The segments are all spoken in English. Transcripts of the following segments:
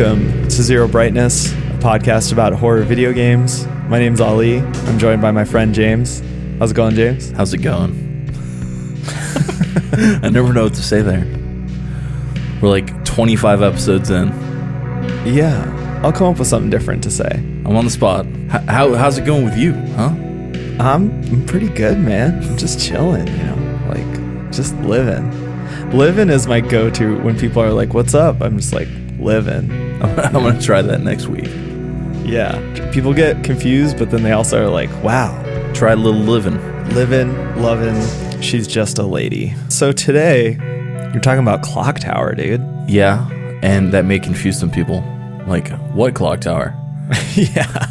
Welcome to Zero Brightness, a podcast about horror video games. My name's Ali. I'm joined by my friend James. How's it going, James? How's it going? I never know what to say there. We're like 25 episodes in. Yeah, I'll come up with something different to say. I'm on the spot. How, how's it going with you, huh? I'm, I'm pretty good, man. I'm just chilling, you know, like just living. Living is my go to when people are like, What's up? I'm just like, living. I'm to try that next week. Yeah. People get confused, but then they also are like, Wow, Try a little living. living, loving. She's just a lady. So today, you're talking about Clock Tower, dude. Yeah, and that may confuse some people. Like, what clock tower? yeah.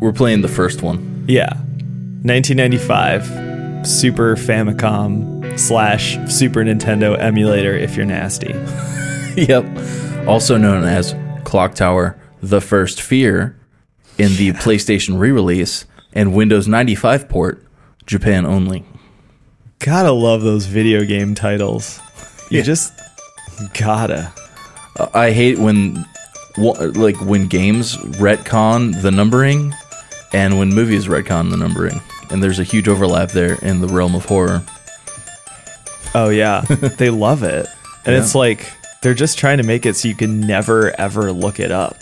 We're playing the first one. Yeah. 1995 Super Famicom slash Super Nintendo emulator if you're nasty. yep. Also known as Clock Tower The First Fear in the PlayStation re release and Windows 95 port, Japan only. Gotta love those video game titles. You Yeah. just gotta. Uh, I hate when, like, when games retcon the numbering, and when movies retcon the numbering, and there's a huge overlap there in the realm of horror. Oh, yeah. they love it. And Yeah. it's like they're just trying to make it so you can never ever look it up.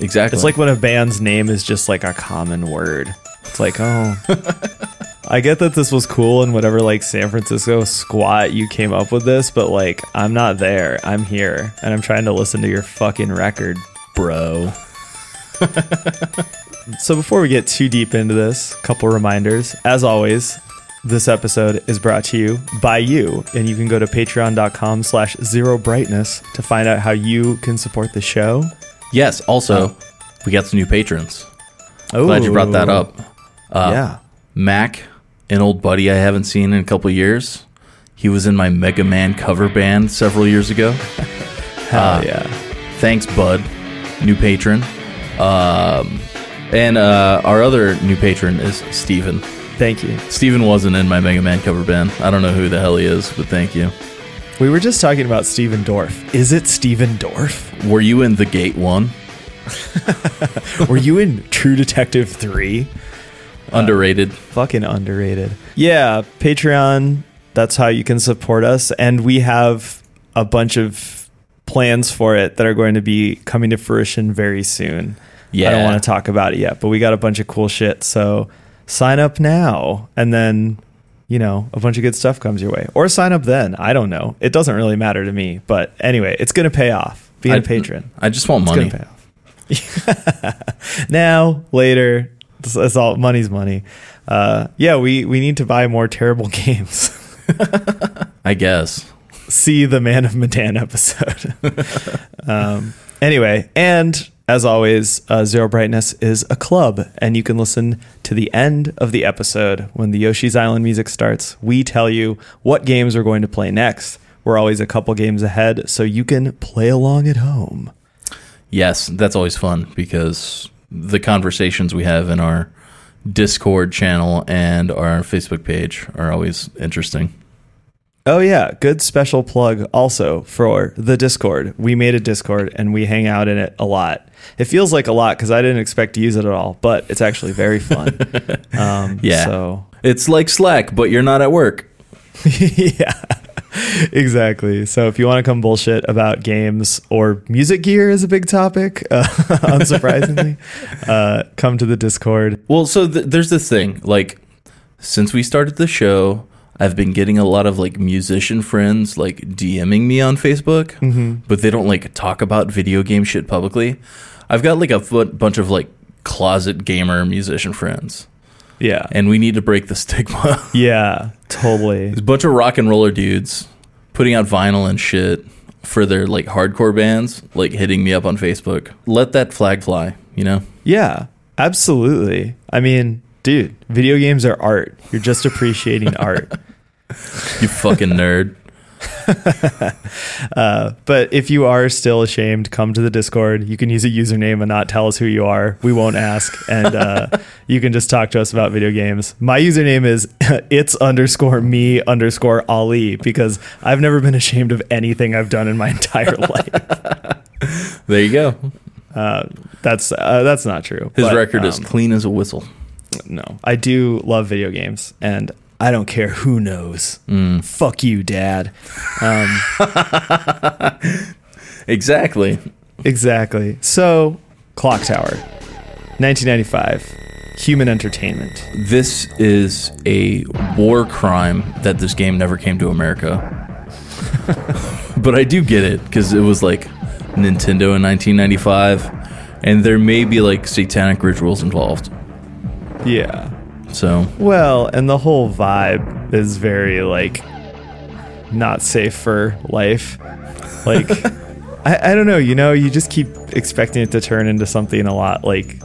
Exactly. It's like when a band's name is just like a common word. It's like, oh. I get that this was cool and whatever, like San Francisco squat, you came up with this, but like, I'm not there. I'm here and I'm trying to listen to your fucking record, bro. so before we get too deep into this, a couple reminders. As always, this episode is brought to you by you, and you can go to patreon.com slash zero brightness to find out how you can support the show. yes. Also, we got some new patrons. Glad you brought that up. Uh, yeah. Mac, an old buddy I haven't seen in a couple years. He was in my Mega Man cover band several years ago. Hell Uh, yeah. Thanks, Bud, new patron. Um, and uh, our other new patron is Steven. Thank you. Steven wasn't in my Mega Man cover band. I don't know who the hell he is, but thank you. We were just talking about Stephen Dorff. Is it Stephen Dorff? Were you in the Gate one? Were you in True Detective 3? Underrated. Uh, fucking underrated. Yeah, Patreon, that's how you can support us. And we have a bunch of plans for it that are going to be coming to fruition very soon. Yeah. I don't want to talk about it yet, but we got a bunch of cool shit. So sign up now. And then, you know, a bunch of good stuff comes your way. Or sign up then. I don't know. It doesn't really matter to me. But anyway, it's going to pay off being a I- patron. I just want money. gonna pay off. now, later, it's, it's all money's money. Uh, yeah, we we need to buy more terrible games. I guess. See the Man of Medan episode. um, anyway, and as always, uh, Zero Brightness is a club, and you can listen to the end of the episode when the Yoshi's Island music starts. We tell you what games we're going to play next. We're always a couple games ahead, so you can play along at home. Yes, that's always fun because the conversations we have in our Discord channel and our Facebook page are always interesting. Oh yeah, good special plug also for the Discord. We made a Discord and we hang out in it a lot. It feels like a lot because I didn't expect to use it at all, but it's actually very fun. um, Yeah. So It's like Slack, but you're not at work. yeah, exactly. So if you want to come bullshit about games or music gear is a big topic, uh, unsurprisingly, uh, come to the Discord. Well, so th- there's this thing. Like, since we started the show, I've been getting a lot of like musician friends like DMing me on Facebook, mm-hmm. but they don't like talk about video game shit publicly. I've got like a bunch of like closet gamer musician friends, Yeah, and we need to break the stigma. yeah, totally. There's a bunch of rock and roller dudes putting out vinyl and shit for their like hardcore bands, like hitting me up on Facebook. Let that flag fly, you know? Yeah, absolutely. I mean, dude, video games are art. You're just appreciating art. You fucking nerd. Uh, but if you are still ashamed, come to the Discord. You can use a username and not tell us who you are. We won't ask, and uh, you can just talk to us about video games. My username is it's underscore me underscore Ali because I've never been ashamed of anything I've done in my entire life. There you go. Uh, that's uh, that's not true. His But, record is um, clean as a whistle. no. I do love video games, and I don't care who knows. Mm. Fuck you, Dad. Um, Exactly. exactly. So, Clock Tower, 1995, Human Entertainment. This is a war crime that this game never came to America. but I do get it because it was like Nintendo in 1995, and there may be like satanic rituals involved. Yeah. So Well, and the whole vibe is very like not safe for life. Like I, I don't know, you know, you just keep expecting it to turn into something a lot like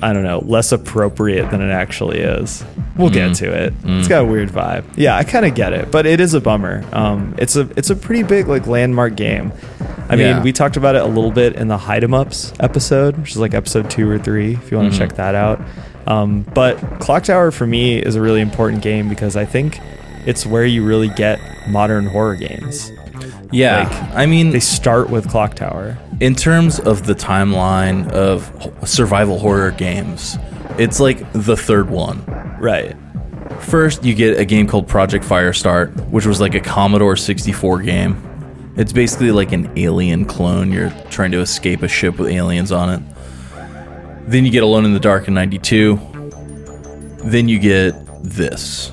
I don't know, less appropriate than it actually is. We'll get mm. to it. Mm. It's got a weird vibe. Yeah, I kind of get it, but it is a bummer. Um, it's a it's a pretty big like landmark game. I Yeah. mean, we talked about it a little bit in the Hide 'em Ups episode, which is like episode two or three. If you want to mm-hmm. check that out. Um, but Clock Tower for me is a really important game because I think it's where you really get modern horror games. yeah, Like, I mean, They start with Clock Tower. in terms of the timeline of survival horror games, it's like the third one. Right. First, you get a game called Project Firestart, which was like a Commodore 64 game. It's basically like an alien clone. You're trying to escape a ship with aliens on it. Then you get Alone in the Dark in 92. Then you get this.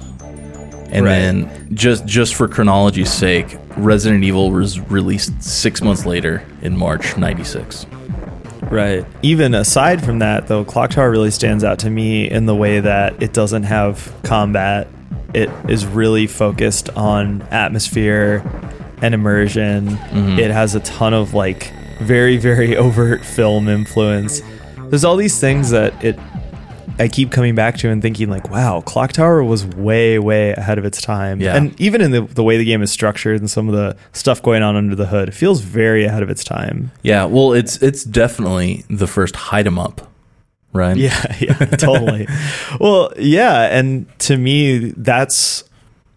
And Right. then just just for chronology's sake, Resident Evil was released 6 months later in March 96. Right. Even aside from that, though, Clock Tower really stands out to me in the way that it doesn't have combat. It is really focused on atmosphere and immersion. Mm-hmm. It has a ton of like very, very overt film influence. There's all these things that it I keep coming back to and thinking like, wow, Clock Tower was way, way ahead of its time. Yeah. And even in the, the way the game is structured and some of the stuff going on under the hood, it feels very ahead of its time. Yeah, well, it's it's definitely the first hide 'em up, right? Yeah, yeah, totally. well, yeah, and to me, that's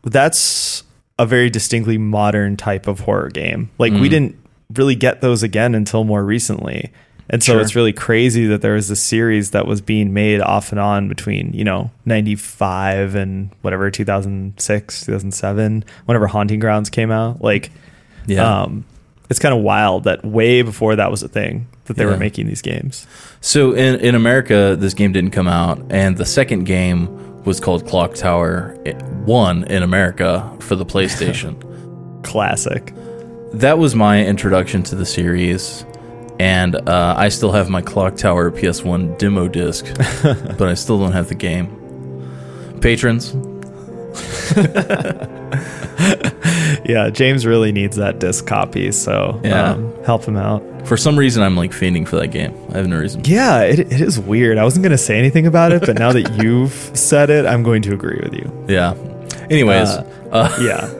that's a very distinctly modern type of horror game. Like we mm. didn't really get those again until more recently. And so Sure. it's really crazy that there was this series that was being made off and on between, you know, 95 and whatever 2006, 2007, whenever Haunting Grounds came out. Like Yeah. um it's kind of wild that way before that was a thing that they Yeah. were making these games. So in in America, this game didn't come out, and the second game was called Clock Tower One in America for the PlayStation. Classic. that was my introduction to the series, and uh, I still have my Clock Tower PS1 demo disc, but I still don't have the game. Patrons, Yeah, James really needs that disc copy, so Yeah. um, help him out. for some reason, I'm like fiending for that game. I have no reason. Yeah, it, it is weird. I wasn't going to say anything about it, but now that you've said it, I'm going to agree with you. Yeah. Anyways, Uh, uh, Yeah.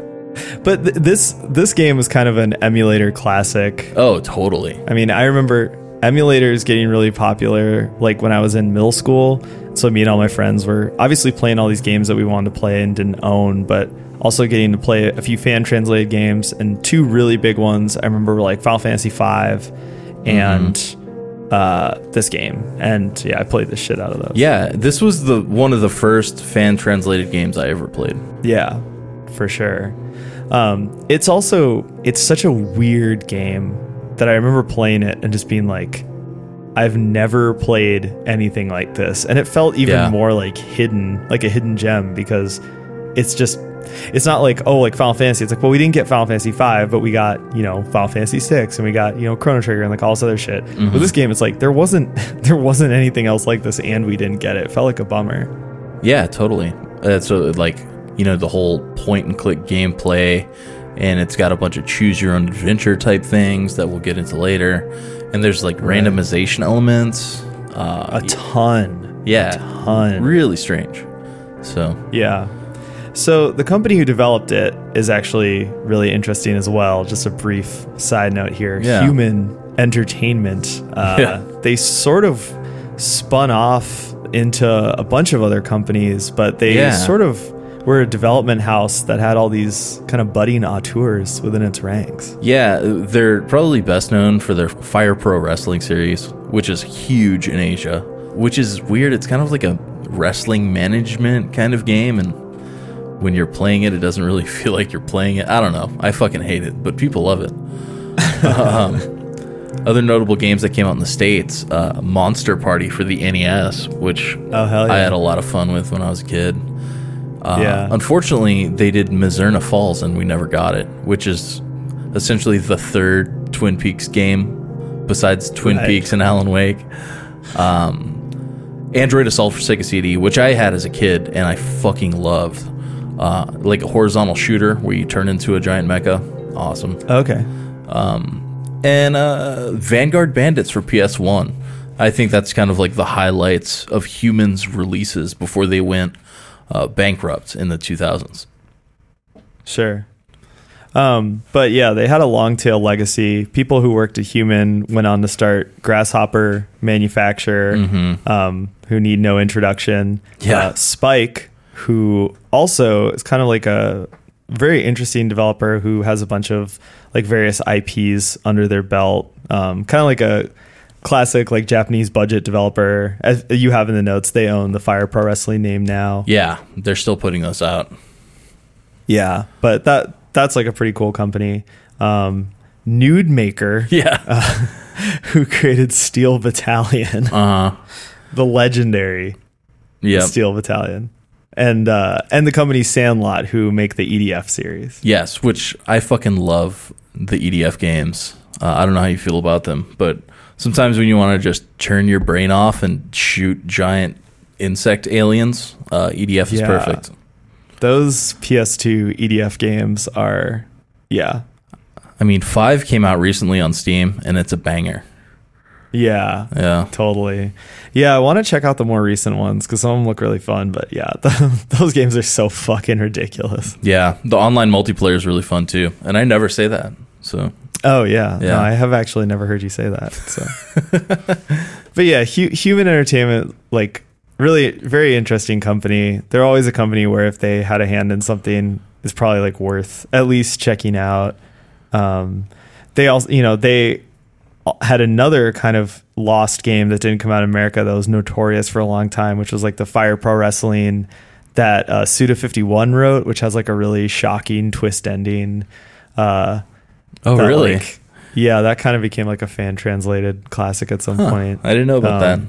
But th- this this game was kind of an emulator classic. oh, totally. I mean, I remember emulators getting really popular like when I was in middle school. So me and all my friends were obviously playing all these games that we wanted to play and didn't own, but also getting to play a few fan translated games and two really big ones. I remember were like Final Fantasy V and uh, this game. And yeah, I played the shit out of those. Yeah, this was the one of the first fan translated games I ever played. Yeah, for sure. Um, it's also it's such a weird game that I remember playing it and just being like, I've never played anything like this, and it felt even Yeah. more like hidden, like a hidden gem because it's just. It's not like oh like Final Fantasy. It's like well we didn't get Final Fantasy five, but we got you know Final Fantasy six, and we got you know Chrono Trigger and like all this other shit. but this game, it's like there wasn't there wasn't anything else like this, and we didn't get it. It felt like a bummer. Yeah, totally. Uh, so like you know the whole point and click gameplay, and it's got a bunch of choose your own adventure type things that we'll get into later, and there's like randomization elements. Uh, A ton, yeah, a ton. really strange. So Yeah. So the company who developed it is actually really interesting as well. Just a brief side note here: Yeah. Human Entertainment. Uh, Yeah. They sort of spun off into a bunch of other companies, but they Yeah. sort of were a development house that had all these kind of budding auteurs within its ranks. Yeah, they're probably best known for their Fire Pro Wrestling series, which is huge in Asia. Which is weird. It's kind of like a wrestling management kind of game, and when you're playing it, it doesn't really feel like you're playing it. I don't know. I fucking hate it, but people love it. um, other notable games that came out in the states: uh, Monster Party for the NES, which Oh yeah! I had a lot of fun with when I was a kid. Uh, Yeah. Unfortunately, they did Mizzurna Falls and we never got it, which is essentially the third Twin Peaks game besides Twin Right. Peaks and Alan Wake. Um, Android Assault for Sega CD, which I had as a kid and I fucking loved. Uh, like a horizontal shooter where you turn into a giant mecha. Awesome okay. and uh, Vanguard Bandits for PS1. I think that's kind of like the highlights of Human's releases before they went uh, bankrupt in the 2000s. Sure. Um, but yeah, they had a long tail legacy. People who worked at Human went on to start Grasshopper Manufacturer, um, who need no introduction. Yeah. Uh, Spike, who also is kind of like a very interesting developer who has a bunch of like various IPs under their belt. Um, kind of like a classic like Japanese budget developer. As you have in the notes, they own the Fire Pro Wrestling name now. Yeah, they're still putting those out. Yeah, but that that's like a pretty cool company. Um, Nude Maker, Yeah. who created Steel Battalion, Uh huh. the legendary Yep. Steel Battalion, and uh, and the company Sandlot, who make the EDF series. Yes, which I fucking love the EDF games. Uh, I don't know how you feel about them, but sometimes when you want to just turn your brain off and shoot giant insect aliens, uh, EDF is Yeah. perfect. Those PS2 EDF games are, yeah, I mean, five came out recently on Steam, and it's a banger. yeah, Yeah. totally. Yeah, I want to check out the more recent ones because some of them look really fun. But yeah, those games are so fucking ridiculous. Yeah, the online multiplayer is really fun too, and I never say that. So Oh yeah, Yeah. No, I have actually never heard you say that. So, but yeah, Hu- Human Entertainment, like really very interesting company. They're always a company where if they had a hand in something, it's probably like worth at least checking out. Um, they also, you know, they had another kind of lost game that didn't come out in America that was notorious for a long time, which was like the Fire Pro Wrestling that uh, Suda Fifty One wrote, which has like a really shocking twist ending. Uh, Oh, that, really? like- yeah, that kind of became like a fan translated classic at some Huh, point. I didn't know about Um,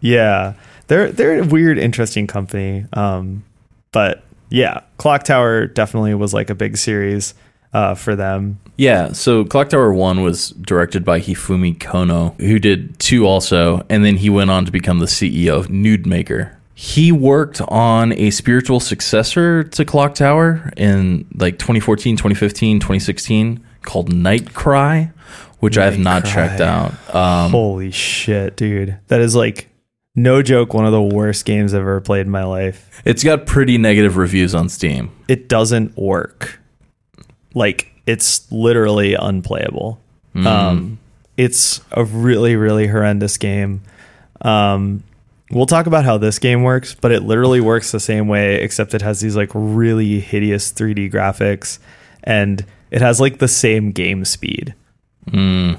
Yeah, they're they're a weird, interesting company. Um, but yeah, Clock Tower definitely was like a big series uh, for them. Yeah, so Clock Tower 1 was directed by Hifumi Kono, who did 2 also, and then he went on to become the CEO of Nude Maker. He worked on a spiritual successor to Clock Tower in like 2014, 2015, 2016 called Night Cry, which I have not Cry. checked out. Um, Holy shit, dude! That is like no joke, one of the worst games I've ever played in my life. it's got pretty negative reviews on Steam. It doesn't work. Like it's literally unplayable. Mm. Um, it's a really, really horrendous game. Um, we'll talk about how this game works, but it literally works the same way, except it has these like really hideous 3D graphics, and it has like the same game speed. Mm,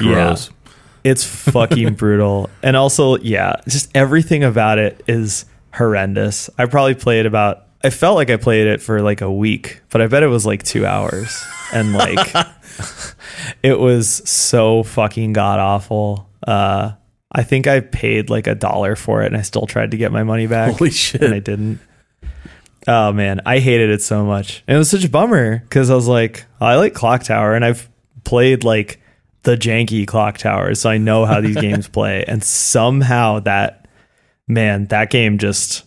Yeah. It's fucking brutal, and also, yeah, just everything about it is horrendous. I probably played about. I felt like I played it for like a week, but I bet it was like two hours, and like it was so fucking god awful. Uh, I think I paid like a dollar for it, and I still tried to get my money back, Holy shit. and I didn't. Oh man, I hated it so much, and it was such a bummer because I was like, I like Clock Tower, and I've played like the janky Clock Tower, so I know how these games play, and somehow that man, that game just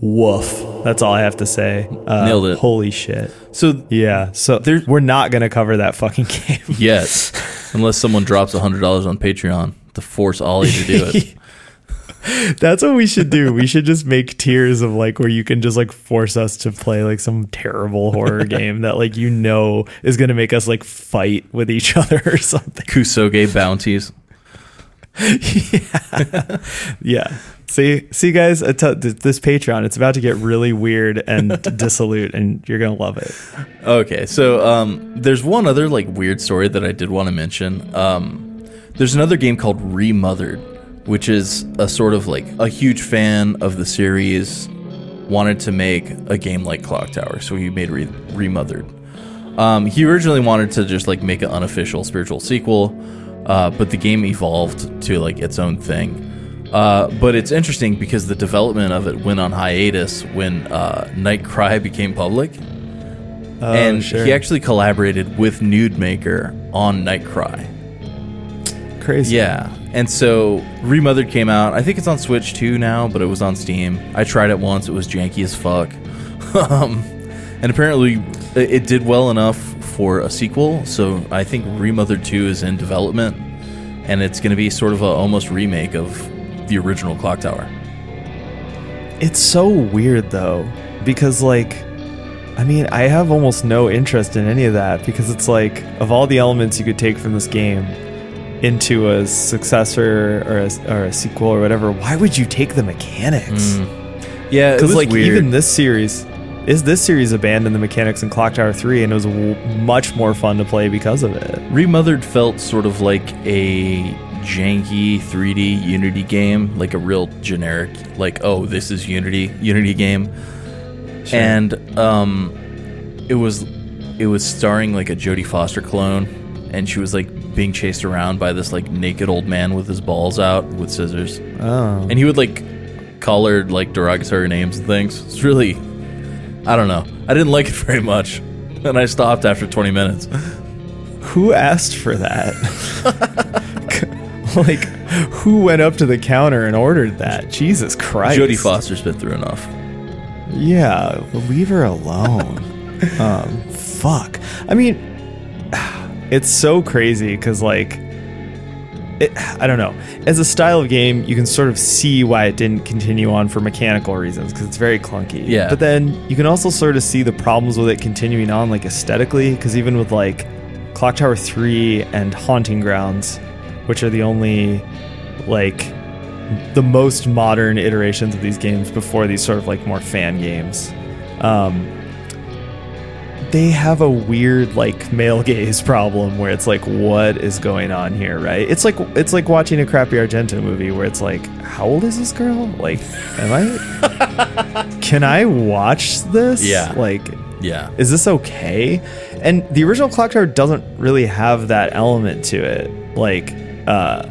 woof. That's all I have to say. Uh, Nailed it. Holy shit. So Yeah. So There- we're not gonna cover that fucking game. Yes, unless someone drops hundred dollars on Patreon to force Ollie to do it. That's what we should do. We should just make tiers of like where you can just like force us to play like some terrible horror game that like you know is gonna make us like fight with each other or something. Kusoge bounties. yeah. yeah. See, see, guys, th- this Patreon, it's about to get really weird and dissolute, and you're gonna love it. Okay, so um, there's one other like weird story that I did want to mention. Um, there's another game called Remothered, which is a sort of like a huge fan of the series wanted to make a game like Clock Tower, so he made Re- Remothered. Um, he originally wanted to just like make an unofficial spiritual sequel, uh, but the game evolved to like its own thing. Uh, but it's interesting because the development of it went on hiatus when uh, Night Cry became public Oh, and sure. he actually collaborated with Nude Maker on Nightcry. Crazy. Yeah, and so Remothered came out. I think it's on Switch too now, but it was on Steam. I tried it once; it was janky as fuck. um, and apparently, it it did well enough for a sequel. So I think Remothered Two is in development, and it's going to be sort of a almost remake of the original Clock Tower. It's so weird though, because like, I mean, I have almost no interest in any of that because it's like, of all the elements you could take from this game into a successor or a, or a sequel or whatever, why would you take the mechanics? Yeah, Because like weird. even this series, is this series abandoned the mechanics in Clock Tower Three, and it was w- much more fun to play because of it. Remothered felt sort of like a janky 3D Unity game, like a real generic, like oh, this is Unity Unity game, and um, it was it was starring like a Jodie Foster clone, and she was like being chased around by this like naked old man with his balls out with scissors, Oh, and he would like her like derogatory names and things. It's really, I don't know, I didn't like it very much, and I stopped after 20 minutes. who asked for that? like, who went up to the counter and ordered that? Jesus Christ! Jodie Foster's been through enough. Yeah, leave her alone. um, fuck. I mean, it's so crazy because like. It, I don't know. As a style of game, you can sort of see why it didn't continue on for mechanical reasons because it's very clunky. Yeah. But then you can also sort of see the problems with it continuing on, like aesthetically, because even with like Clock Tower 3 and Haunting Grounds, which are the only like the most modern iterations of these games before these sort of like more fan games. Um, they have a weird like male gaze problem where it's like what is going on here right it's like it's like watching a crappy argento movie where it's like how old is this girl like am i can i watch this Yeah. like Yeah. is this okay? And the original Clock Tower doesn't really have that element to it. Like, uh,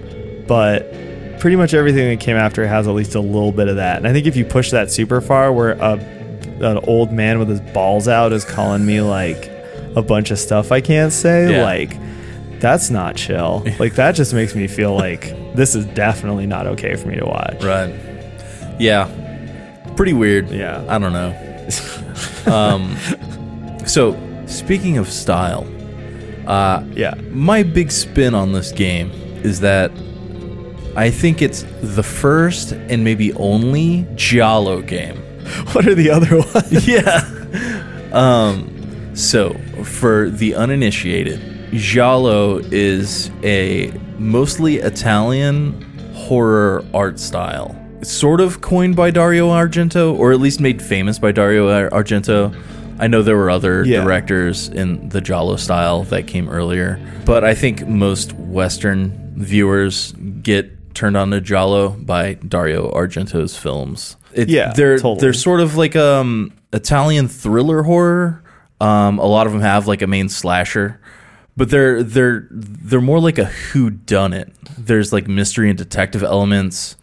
but pretty much everything that came after has at least a little bit of that. And I think if you push that super far, where a, an old man with his balls out is calling me like a bunch of stuff I can't say, Yeah. like, that's not chill. like, that just makes me feel like this is definitely not okay for me to watch. Right. Yeah. Pretty weird. Yeah. I don't know. um, so, speaking of style, uh, Yeah. my big spin on this game is that I think it's the first and maybe only Giallo game. What are the other ones? yeah. Um, so, for the uninitiated, Giallo is a mostly Italian horror art style. Sort of coined by Dario Argento, or at least made famous by Dario Ar- Argento. I know there were other Yeah. directors in the Giallo style that came earlier, but I think most Western viewers get turned on to Giallo by Dario Argento's films. It, Yeah, they're totally. they're sort of like um Italian thriller horror. Um, a lot of them have like a main slasher, but they're they're they're more like a who done it. There's like mystery and detective elements,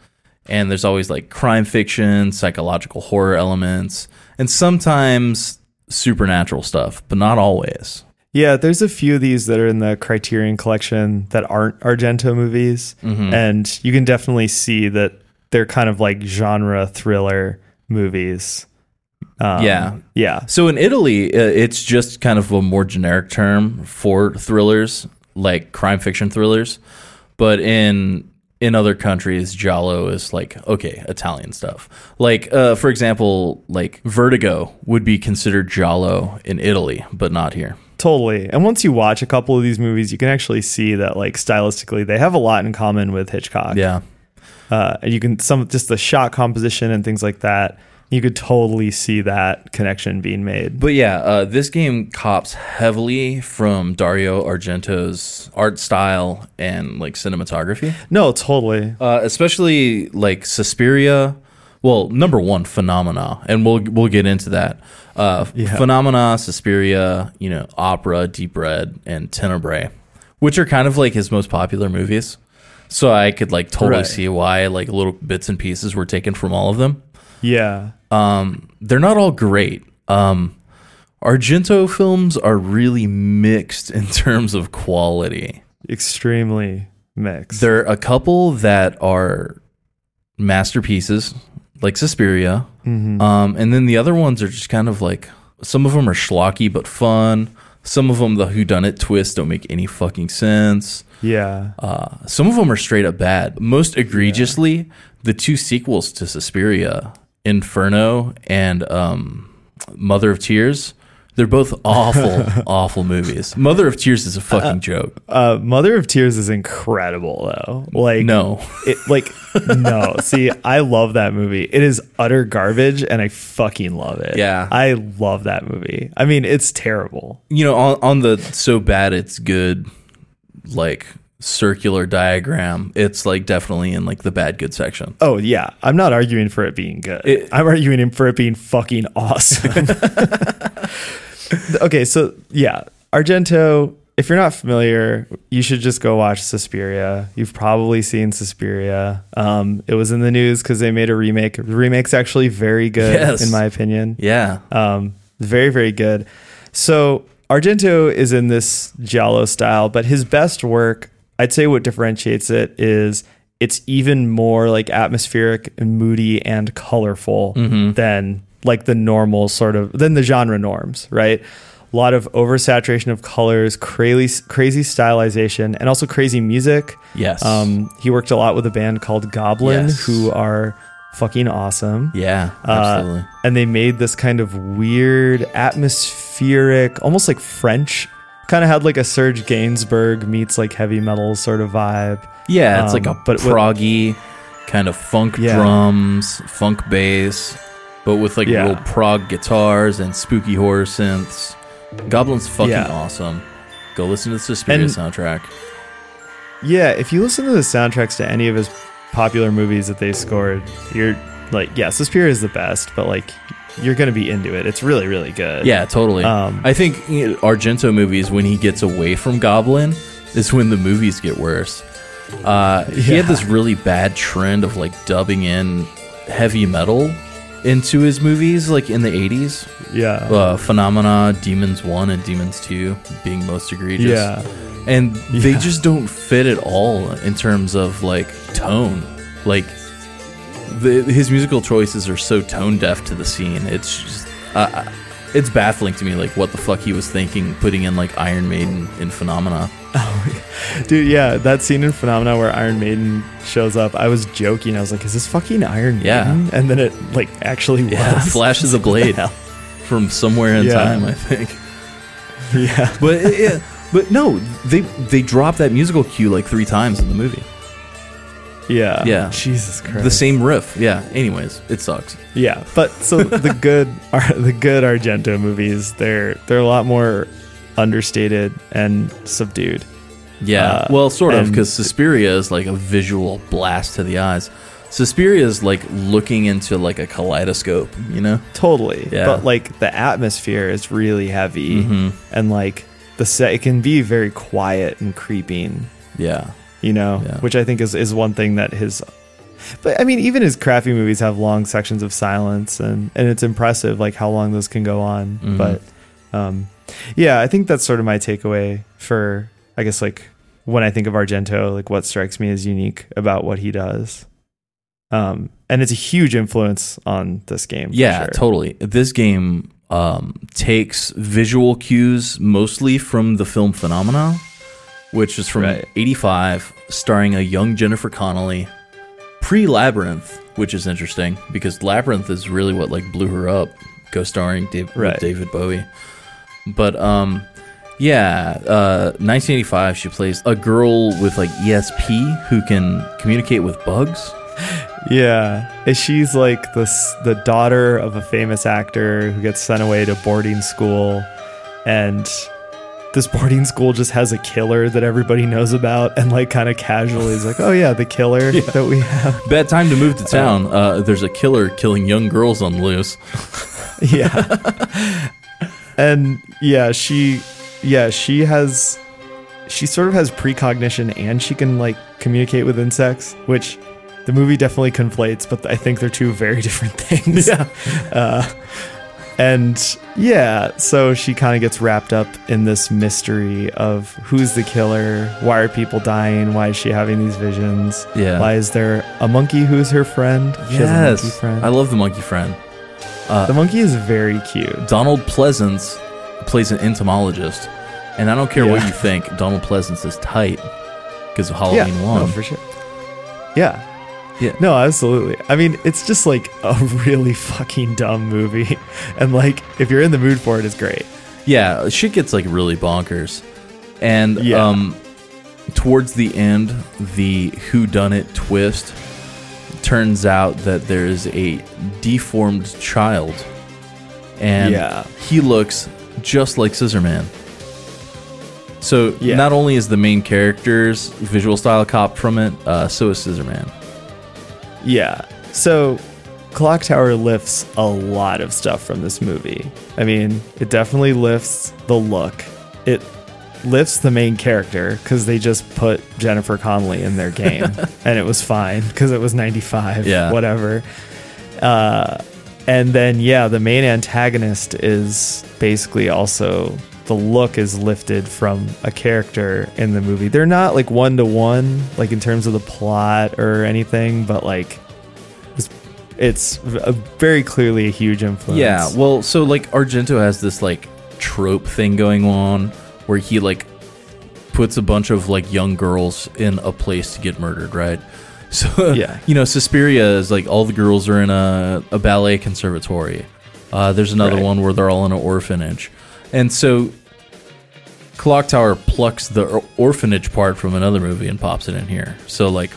and there's always like crime fiction, psychological horror elements, and sometimes supernatural stuff, but not always. Yeah, there's a few of these that are in the Criterion collection that aren't Argento movies, and you can definitely see that they're kind of like genre thriller movies. Um, Yeah. yeah, So in Italy, uh, it's just kind of a more generic term for thrillers, like crime fiction thrillers. But in in other countries, giallo is like okay, Italian stuff. Like uh, for example, like Vertigo would be considered giallo in Italy, but not here. totally. And once you watch a couple of these movies, you can actually see that like stylistically they have a lot in common with Hitchcock. Yeah. Uh, and you can some just the shot composition and things like that. You could totally see that connection being made. But yeah, uh, this game cops heavily from Dario Argento's art style and like cinematography. No, totally. uh, especially like Suspiria. Well, number one, Phenomena, and we'll we'll get into that. Uh, Yeah. Phenomena, Suspiria, you know, Opera, Deep Red, and Tenebrae, which are kind of like his most popular movies. So I could like totally Right. see why like little bits and pieces were taken from all of them. Yeah. Um, they're not all great. Um, Argento films are really mixed in terms of quality. Extremely mixed. There are a couple that are masterpieces, like Suspiria, Mhm. um, and then the other ones are just kind of like some of them are schlocky but fun. Some of them, the whodunit twists don't make any fucking sense. Yeah. Uh, some of them are straight up bad. Most egregiously, the two sequels to Suspiria, Inferno and um, Mother of Tears, they're both awful, awful movies. Mother of Tears is a fucking joke. Uh, Mother of Tears is incredible though. Like No. it like no. See, I love that movie. It is utter garbage and I fucking love it. Yeah. I love that movie. I mean, it's terrible. you know on, on the so bad it's good like circular diagram it's like definitely in like the bad good section Oh yeah, I'm not arguing for it being good. It- I'm arguing for it being fucking awesome. okay, so yeah, Argento. If you're not familiar, you should just go watch Suspiria. You've probably seen Suspiria. Um, it was in the news because they made a remake. The remake's actually very good, Yes. in my opinion. yeah Um, very, very good. So Argento is in this giallo style, but his best work, I'd say, what differentiates it is it's even more like atmospheric and moody and colorful than like the normal sort of than the genre norms, right? A lot of oversaturation of colors, crazy, crazy stylization, and also crazy music. yes Um, he worked a lot with a band called Goblin, Yes. who are fucking awesome yeah Uh, absolutely and they made this kind of weird atmospheric almost like french kind of had like a serge gainsbourg meets like heavy metal sort of vibe yeah it's like a um, but with- proggy kind of funk Yeah. drums funk bass but with like Yeah. real prog guitars and spooky horror synths goblin's fucking Yeah. awesome go listen to the Suspiria And- soundtrack yeah if you listen to the soundtracks to any of his popular movies that they scored you're like yeah suspiria is the best but like you're gonna be into it it's really really good Yeah, totally. Um, I think you know, Argento movies, when he gets away from Goblin, is when the movies get worse. Uh, He Yeah. had this really bad trend of like dubbing in heavy metal into his movies, like in the 80s. yeah Uh, Phenomena, Demons 1 and Demons 2 being most egregious. yeah And they just don't fit at all in terms of like tone. Like, the, his musical choices are so tone deaf to the scene. It's just, uh, it's baffling to me, like what the fuck he was thinking, putting in like Iron Maiden in Phenomena. dude yeah that scene in phenomena where iron maiden shows up i was joking i was like is this fucking iron maiden Yeah. and then it like actually Yeah, was flashes a blade from somewhere in Yeah. time, I think. yeah But yeah, but no, they they drop that musical cue like three times in the movie. Yeah. Yeah. Jesus Christ. The same riff. Yeah. Anyways, it sucks. Yeah, but so the good are the good Argento movies. They're they're a lot more understated and subdued. Yeah. Uh, well, sort of, because Suspiria is like a visual blast to the eyes. Suspiria is like looking into like a kaleidoscope, you know? Totally. Yeah. But like the atmosphere is really heavy Mhm. and like the set it can be very quiet and creeping, Yeah. you know, Yeah. which I think is is one thing that his but I mean even his crappy movies have long sections of silence and and it's impressive like how long those can go on. Mhm. But um yeah, I think that's sort of my takeaway for I guess like when I think of Argento, like what strikes me as unique about what he does. Um, and it's a huge influence on this game. Yeah, sure. totally. This game um, takes visual cues mostly from the film Phenomena, which is from Right. 85, starring a young Jennifer Connelly, pre Labyrinth, which is interesting because Labyrinth is really what like blew her up, co starring Dave, Right. David Bowie. But um, Yeah, uh, 1985. She plays a girl with like ESP who can communicate with bugs. Yeah, and she's like the the daughter of a famous actor who gets sent away to boarding school, and this boarding school just has a killer that everybody knows about, and like kind of casually is like, oh yeah, the killer that we have. Bad time to move to town. Uh, there's a killer killing young girls on loose. yeah and yeah she yeah she has she sort of has precognition and she can like communicate with insects which the movie definitely conflates but i think they're two very different things Yeah. uh, and yeah so she kind of gets wrapped up in this mystery of who's the killer why are people dying why is she having these visions Yeah. why is there a monkey who's her friend she a monkey Yes, friend I love the monkey friend. Uh, the monkey is very cute Donald Pleasence plays an entomologist, and I don't care what you think. Donald Pleasence is tight because of Halloween yeah, One. No, for sure. Yeah. Yeah. No, absolutely. I mean, it's just like a really fucking dumb movie. And like if you're in the mood for it, it's great. Yeah, shit gets like really bonkers. And Yeah. um towards the end, the who done it twist turns out that there is a deformed child. And Yeah. he looks just like Scissorman. So Yeah. not only is the main character's visual style cop from it, uh, so is Scissorman. Yeah. So Clock Tower lifts a lot of stuff from this movie. I mean, it definitely lifts the look. It lifts the main character because they just put Jennifer Connelly in their game and it was fine because it was 95, Yeah. whatever. Uh, and then, yeah, the main antagonist is basically also the look is lifted from a character in the movie. They're not like one to one, like in terms of the plot or anything, but like it's, it's very clearly a huge influence. Yeah, well, so like Argento has this like trope thing going on where he like puts a bunch of like young girls in a place to get murdered, right? So Yeah. you know, Suspiria is like all the girls are in a, a ballet conservatory. Uh, there's another Right. one where they're all in an orphanage, and so Clock Tower plucks the or- orphanage part from another movie and pops it in here. So like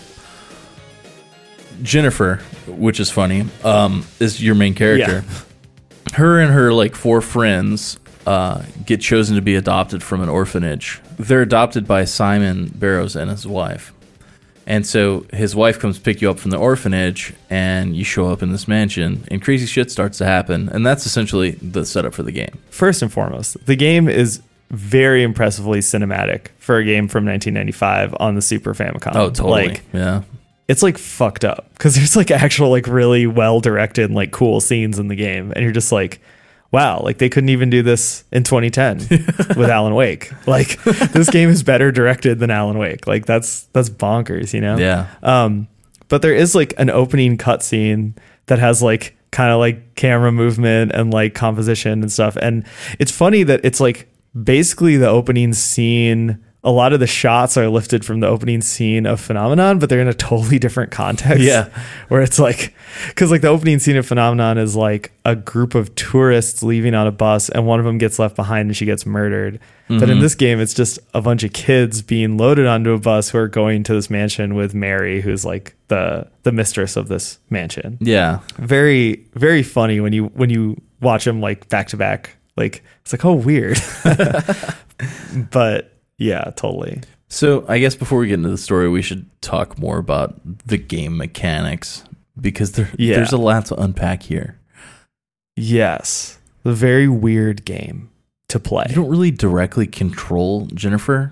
Jennifer, which is funny, um, is your main character. Yeah. Her and her like four friends uh, get chosen to be adopted from an orphanage. They're adopted by Simon Barrows and his wife. And so his wife comes pick you up from the orphanage, and you show up in this mansion, and crazy shit starts to happen. And that's essentially the setup for the game. First and foremost, the game is very impressively cinematic for a game from 1995 on the Super Famicom. Oh, totally. Like, yeah. it's like fucked up because there's like actual like really well directed like cool scenes in the game and you're just like wow like they couldn't even do this in 2010 with alan wake. Like this game is better directed than alan wake. Like that's that's bonkers you know? Yeah. um but there is like an opening cutscene that has like kind of like camera movement and like composition and stuff. And it's funny that it's like basically the opening scene a lot of the shots are lifted from the opening scene of Phenomena but they're in a totally different context. Yeah. where it's like because like the opening scene of Phenomena is like a group of tourists leaving on a bus and one of them gets left behind and she gets murdered. But in mm-hmm. this game it's just a bunch of kids being loaded onto a bus who are going to this mansion with mary who's like the the mistress of this mansion. Yeah. very very funny when you when you watch them like back to back. Like it's like oh weird. But yeah totally So I guess before we get into the story, we should talk more about the game mechanics because there, Yeah. there's a lot to unpack here. yes a very weird game to play You don't really directly control Jennifer.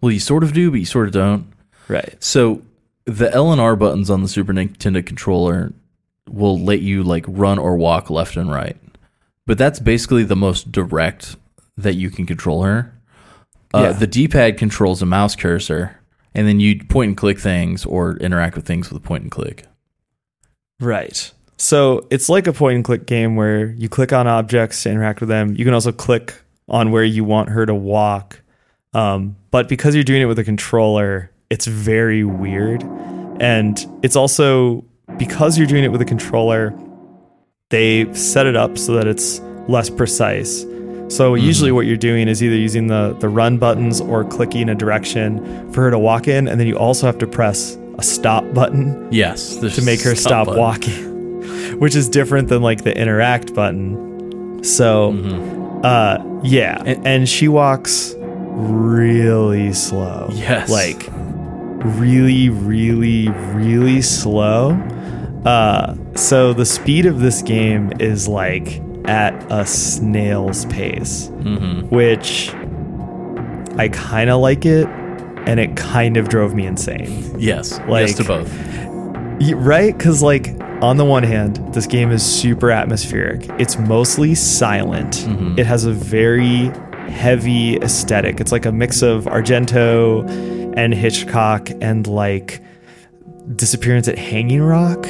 Well, you sort of do, but you sort of don't. right So the L and R buttons on the Super Nintendo controller will let you like run or walk left and right. But that's basically the most direct that you can control her. Uh, Yeah. The D-pad controls a mouse cursor, and then you point and click things or interact with things with a point and click. Right. So it's like a point and click game where you click on objects to interact with them. You can also click on where you want her to walk. Um, but because you're doing it with a controller, it's very weird. And it's also because you're doing it with a controller, they set it up so that it's less precise. So usually what you're doing is either using the the run buttons or clicking a direction for her to walk in, and then you also have to press a stop button Yes, to make her stop, button. walking, which is different than like the interact button. So, Mm-hmm. uh, yeah, and, and she walks really slow. Yes. like really, really, really slow. Uh, so the speed of this game is like at a snail's pace, Mm-hmm. which I kind of like it, and it kind of drove me insane. Yes, Like- yes to both. Right? Because, like, on the one hand, this game is super atmospheric. It's mostly silent. Mhm. It has a very heavy aesthetic. It's like a mix of Argento and Hitchcock and, like, Disappearance at Hanging Rock.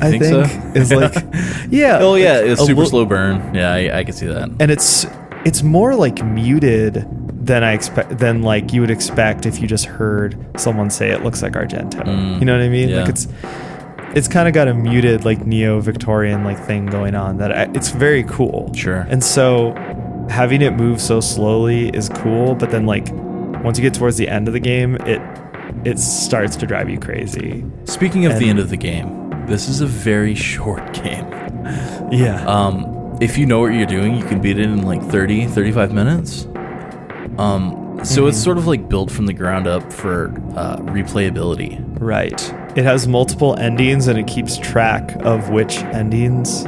You I think, think, so? is like, yeah. oh yeah, like, it's super li- slow burn. Yeah, I, I can see that. and it's it's more like muted than I expect than like you would expect if you just heard someone say it looks like Argento. Mm, you know what I mean? yeah. Like it's it's kind of got a muted like neo Victorian like thing going on that I, it's very cool. Sure. And so having it move so slowly is cool, but then like once you get towards the end of the game, it it starts to drive you crazy. Speaking of the end of the game, this is a very short game. Yeah. Um, if you know what you're doing, you can beat it in like 30, 35 minutes. Um, so it's sort of like built from the ground up for uh, replayability. Right. It has multiple endings and it keeps track of which endings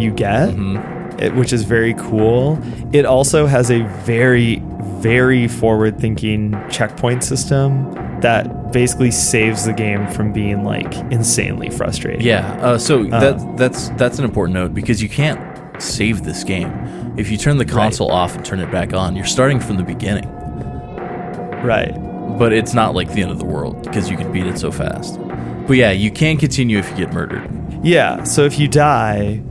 you get, Mhm. it, which is very cool. It also has a very, very forward thinking checkpoint system that basically saves the game from being like insanely frustrating. Yeah. Uh, so Uh. that that's that's an important note because you can't save this game. If you turn the console off and turn it back on, you're starting from the beginning. Right. But it's not like the end of the world because you can beat it so fast. But yeah, you can continue if you get murdered. Yeah. So if you die,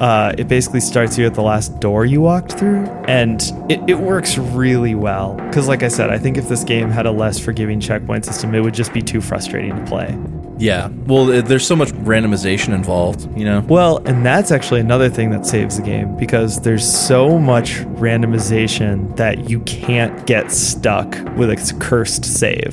uh, it basically starts you at the last door you walked through, and it, it works really well. Because, like I said, I think if this game had a less forgiving checkpoint system, it would just be too frustrating to play. Yeah. Well, there's so much randomization involved, you know? Well, and that's actually another thing that saves the game because there's so much randomization that you can't get stuck with a cursed save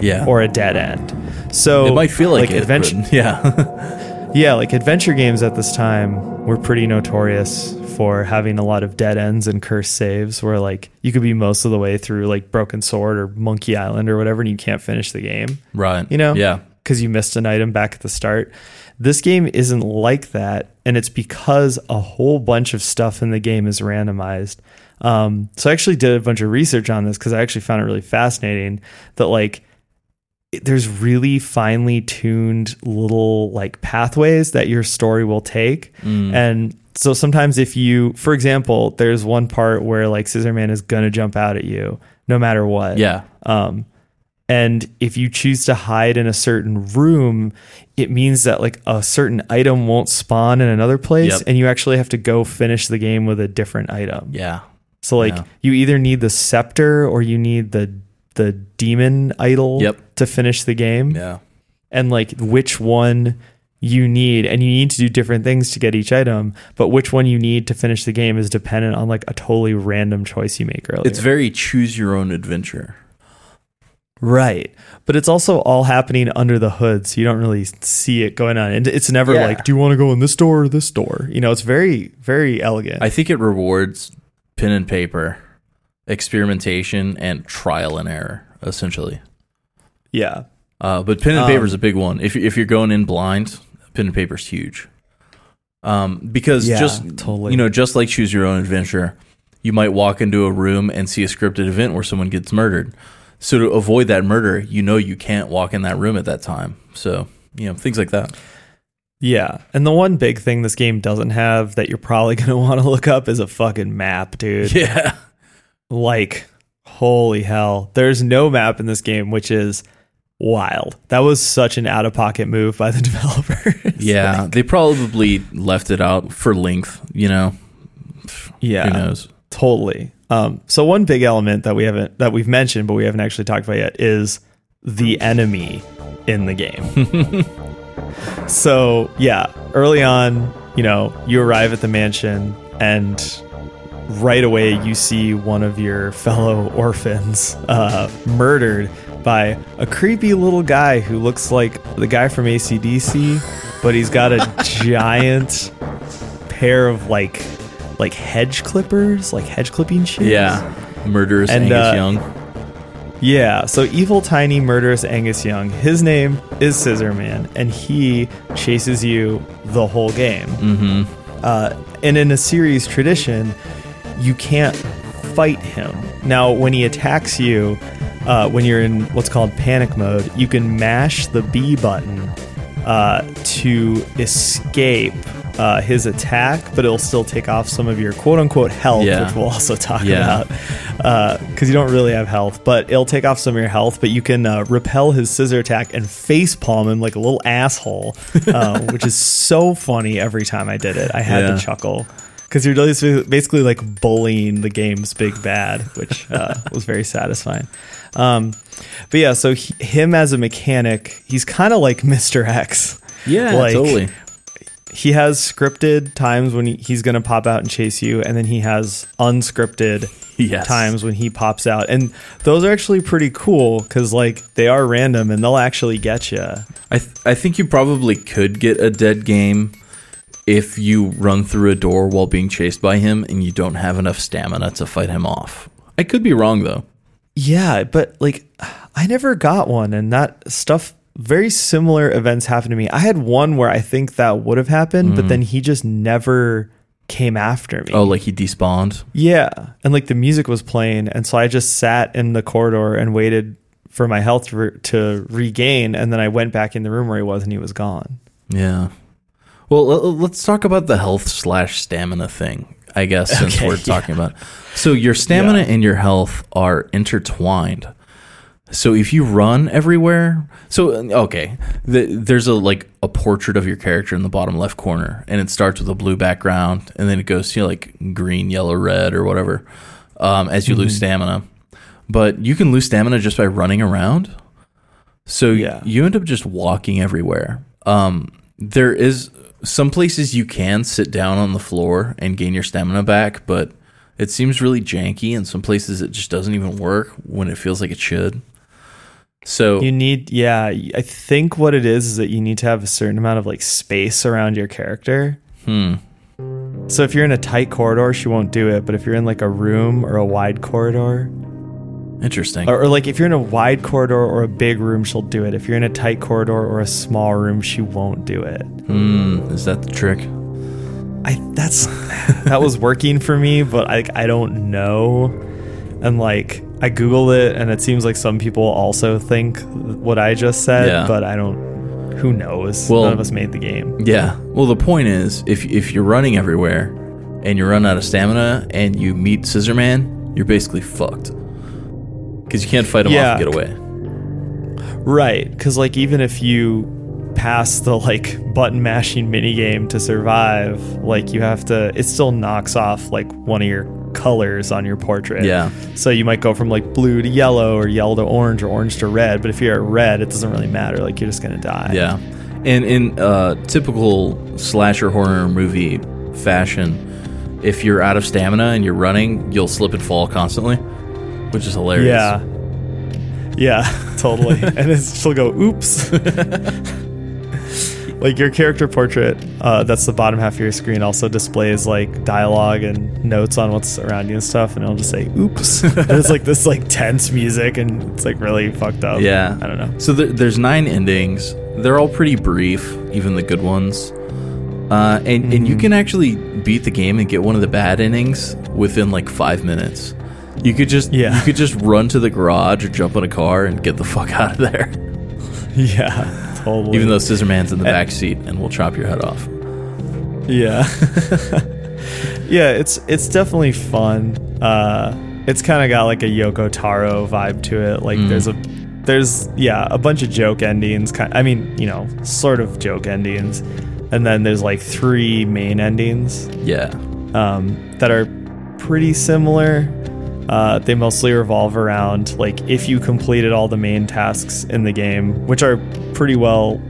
Yeah. or a dead end. So it might feel like, it, adventure. but yeah. Yeah, like adventure games at this time were pretty notorious for having a lot of dead ends and cursed saves where like you could be most of the way through like Broken Sword or Monkey Island or whatever and you can't finish the game, right. you know? Yeah. Because you missed an item back at the start. This game isn't like that, and it's because a whole bunch of stuff in the game is randomized. Um, so I actually did a bunch of research on this because I actually found it really fascinating that like there's really finely tuned little like pathways that your story will take. Mm. And so sometimes if you, for example, there's one part where like Scissor Man is gonna jump out at you no matter what. Yeah. Um, and if you choose to hide in a certain room, it means that like a certain item won't spawn in another place, Yep. and you actually have to go finish the game with a different item. Yeah. So like Yeah. you either need the scepter or you need the the demon idol Yep. To finish the game, Yeah. and like which one you need and you need to do different things to get each item but which one you need to finish the game is dependent on like a totally random choice you make earlier It's very choose your own adventure. Right. But it's also all happening under the hood, so you don't really see it going on. And it's never Yeah. like, do you want to go in this door or this door? You know, it's very, very elegant. I think it rewards pen and paper, experimentation, and trial and error, essentially. Yeah. Uh, but pen and Um, paper is a big one. If if you're going in blind, pen and paper is huge. Um, because Yeah, just totally. you know, just like choose your own adventure, you might walk into a room and see a scripted event where someone gets murdered. So to avoid that murder, you know you can't walk in that room at that time. So you know things like that. Yeah. And the one big thing this game doesn't have that you're probably going to want to look up is a fucking map, dude. Yeah, Like, holy hell. There's no map in this game, which is wild. That was such an out of pocket move by the developers. yeah. they probably left it out for length. You know, yeah. who knows? Totally. Um, so one big element that we haven't that we've mentioned but we haven't actually talked about yet is the enemy in the game. so yeah, early on, you know, you arrive at the mansion and right away you see one of your fellow orphans uh, murdered by a creepy little guy who looks like the guy from ACDC, but he's got a giant pair of like like hedge clippers, like hedge clipping shoes. Yeah. Murderous And, Angus uh, Young. Yeah, so evil, tiny, murderous Angus Young. His name is Scissor Man, and he chases you the whole game. Mm-hmm. Uh, and in a series tradition, you can't fight him. Now, when he attacks you, uh, when you're in what's called panic mode, you can mash the B button uh, to escape uh, his attack, but it'll still take off some of your quote unquote health, Yeah. which we'll also talk Yeah. about because you don't really have health, but it'll take off some of your health. But you can uh, repel his scissor attack and face palm him like a little asshole, uh, which is so funny every time I did it. I had Yeah. to chuckle because you're basically, like bullying the game's big bad, which uh, was very satisfying. Um, but yeah, so he, him as a mechanic, he's kind of like Mr. X. Yeah, like- totally. He has scripted times when he, he's going to pop out and chase you, and then he has unscripted Yes. times when he pops out. And those are actually pretty cool because, like, they are random and they'll actually get you. I th- I think you probably could get a dead game if you run through a door while being chased by him and you don't have enough stamina to fight him off. I could be wrong though. Yeah, but like I never got one and that stuff very similar events happened to me. I had one where I think that would have happened, but mm. then he just never came after me. Oh, like he despawned. yeah. And like the music was playing and so I just sat in the corridor and waited for my health to, re- to regain and then I went back in the room where he was and he was gone. Yeah. Well, let's talk about the health slash stamina thing. I guess since Okay, we're yeah. talking about. So your stamina Yeah. and your health are intertwined. So if you run everywhere, so okay, the, there's a like a portrait of your character in the bottom left corner, and it starts with a blue background, and then it goes to like green, yellow, red, or whatever, um, as you lose stamina. But you can lose stamina just by running around. So Yeah. you end up just walking everywhere. Um, there is some places you can sit down on the floor and gain your stamina back, but it seems really janky. And some places it just doesn't even work when it feels like it should. So You need, yeah. I think what it is is that you need to have a certain amount of like space around your character. hmm, So if you're in a tight corridor, she won't do it. But if you're in like a room or a wide corridor, interesting. or, or like if you're in a wide corridor or a big room, she'll do it. If you're in a tight corridor or a small room, she won't do it. Hmm, is that the trick? I that's that was working for me, but I I don't know. And like I googled it, and it seems like some people also think what I just said, Yeah. but I don't. Who knows? Well- None of us made the game. Yeah. Well, the point is, if if you're running everywhere and you run out of stamina and you meet Scissor Man, you're basically fucked because you can't fight them Yeah. off and get away. Right, because like even if you pass the like button mashing mini game to survive, like you have to, it still knocks off like one of your colors on your portrait. Yeah. So you might go from like blue to yellow or yellow to orange or orange to red, but if you're at red, it doesn't really matter. Like you're just gonna die. Yeah. And in uh, typical slasher horror movie fashion, if you're out of stamina and you're running, you'll slip and fall constantly, which is hilarious. Yeah. Yeah, totally. and it's, she'll go, oops. like your character portrait, uh, that's the bottom half of your screen, also displays like dialogue and notes on what's around you and stuff, and it'll just say, oops. There's like this like tense music, and it's like really fucked up. Yeah. I don't know. So there, there's nine endings. They're all pretty brief, even the good ones. Uh, and, and you Mhm. can actually beat the game and get one of the bad endings within like five minutes. You could just Yeah. you could just run to the garage or jump in a car and get the fuck out of there. Yeah, totally. Even though Scissor Man's in the And- back seat and will chop your head off. Yeah. yeah, it's it's definitely fun. Uh it's kind of got like a Yoko Taro vibe to it. Like Mm. there's a there's yeah, a bunch of joke endings. Kind I mean, you know, sort of joke endings. And then there's like three main endings Yeah. um, that are pretty similar. Uh, they mostly revolve around like if you completed all the main tasks in the game, which are pretty well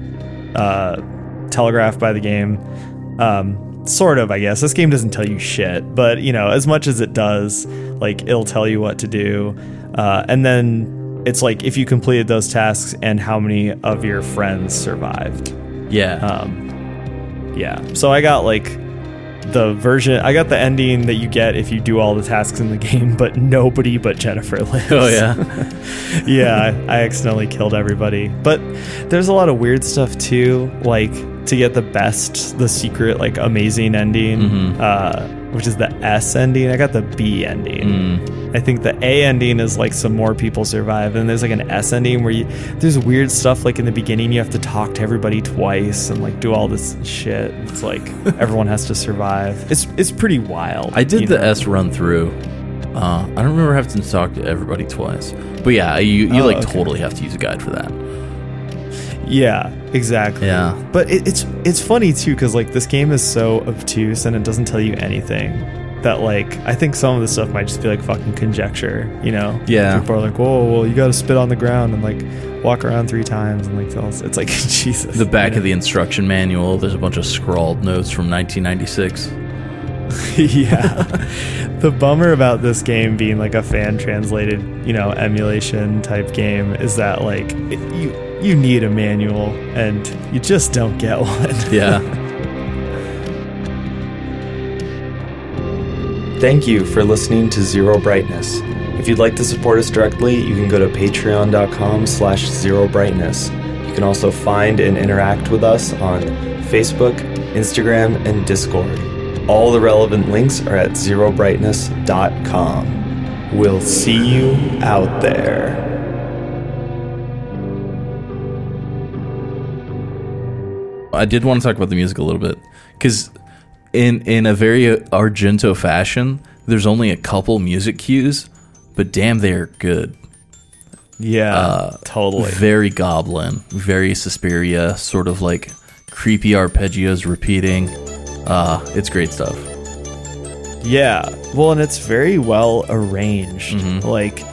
uh, telegraphed by the game. Um, sort of, I guess. This game doesn't tell you shit, but you know, as much as it does, like it'll tell you what to do. Uh, and then it's like if you completed those tasks and how many of your friends survived. Yeah. Um, yeah. So I got like the version. I got the ending that you get if you do all the tasks in the game, but nobody but Jennifer lives. oh yeah. yeah, I, I accidentally killed everybody. But there's a lot of weird stuff too, like to get the best, the secret, like amazing ending, Mhm. uh, which is the S ending. I got the B ending. Mm. I think the A ending is like some more people survive, and there's like an S ending where you there's weird stuff like in the beginning you have to talk to everybody twice and like do all this shit. It's like everyone has to survive. It's it's pretty wild. I did the know? S run through. Uh, I don't remember having to talk to everybody twice, but yeah, you you Oh, like okay. totally have to use a guide for that. Yeah, exactly. Yeah. But it, it's it's funny too because like this game is so obtuse and it doesn't tell you anything that like I think some of the stuff might just be like fucking conjecture. You know? Yeah. People are like, whoa, well, you got to spit on the ground and like walk around three times and like tell us. It's like Jesus. The back of the instruction manual, there's a bunch of scrawled notes from 1996. yeah. the bummer about this game being like a fan translated, you know, emulation type game is that like it, you you need a manual and you just don't get one. Yeah. Thank you for listening to Zero Brightness. If you'd like to support us directly, you can go to patreon.com slash zero brightness. You can also find and interact with us on Facebook, Instagram, and Discord. All the relevant links are at zerobrightness.com. We'll see you out there. I did want to talk about the music a little bit because in in a very Argento fashion, there's only a couple music cues, but damn, they're good. Yeah, Uh, totally. Very Goblin, very Suspiria, sort of like creepy arpeggios repeating. Uh, it's great stuff. Yeah. Well, and it's very well arranged. Mhm. Like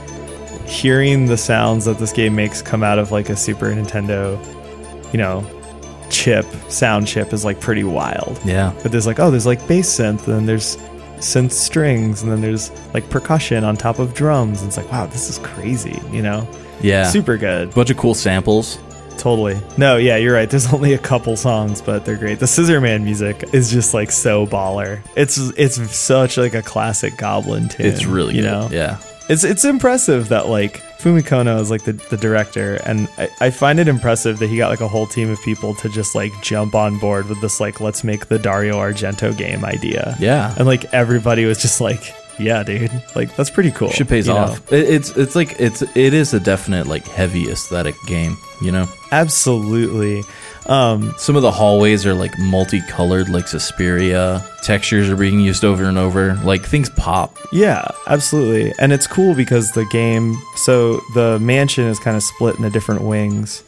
hearing the sounds that this game makes come out of like a Super Nintendo, you know, chip, sound chip is like pretty wild. Yeah. But there's like, oh, there's like bass synth, and then there's synth strings, and then there's like percussion on top of drums. And it's like, wow, this is crazy, you know? Yeah. Super good. Bunch of cool samples. Totally. No, yeah, you're right. There's only a couple songs, but they're great. The Scissor Man music is just like so baller. It's it's such like a classic Goblin tune. It's really you good. know. Yeah. It's it's impressive that like Fumikono is like the, the director, and I, I find it impressive that he got like a whole team of people to just like jump on board with this like let's make the Dario Argento game idea. Yeah. And like everybody was just like, yeah, dude, like that's pretty cool. Shit pays you off. It, it's it's like it's it is a definite like heavy aesthetic game. You know, Absolutely. Um, some of the hallways are like multicolored, like Suspiria. Textures are being used over and over. Like things pop. Yeah, absolutely. And it's cool because the game, so the mansion is kind of split into different wings.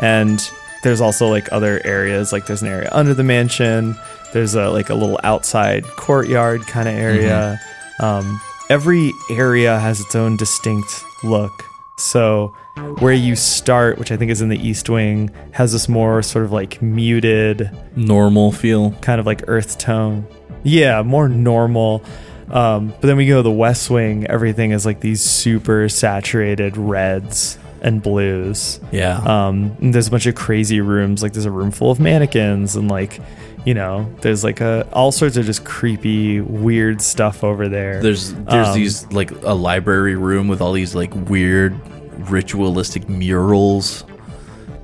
And there's also like other areas, like there's an area under the mansion, there's a like a little outside courtyard kind of area. Um, every area has its own distinct look. So where you start, which I think is in the east wing, has this more sort of like muted Normal feel. kind of like earth tone. Yeah, more normal. Um, but then we go to the West Wing, everything is like these super saturated reds and blues. Yeah. Um, and there's a bunch of crazy rooms. Like there's a room full of mannequins and like, you know, there's like a all sorts of just creepy, weird stuff over there. There's there's Um, these like a library room with all these like weird ritualistic murals.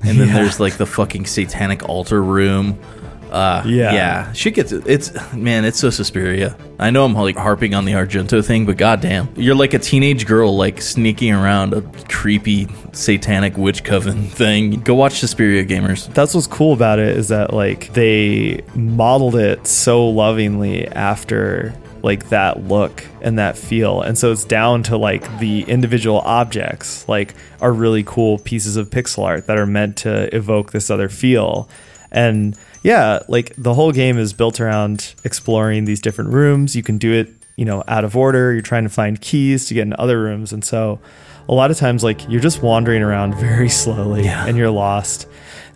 And then Yeah. there's like the fucking satanic altar room. Uh Yeah. yeah. Shit gets it's man, it's so Suspiria. I know I'm like harping on the Argento thing, but goddamn. You're like a teenage girl like sneaking around a creepy satanic witch coven thing. Go watch Suspiria gamers. that's what's cool about it is that like they modeled it so lovingly after like that look and that feel. And so it's down to like the individual objects like are really cool pieces of pixel art that are meant to evoke this other feel. And yeah like the whole game is built around exploring these different rooms. You can do it you know out of order. You're trying to find keys to get into other rooms. And so a lot of times like you're just wandering around very slowly Yeah. and you're lost.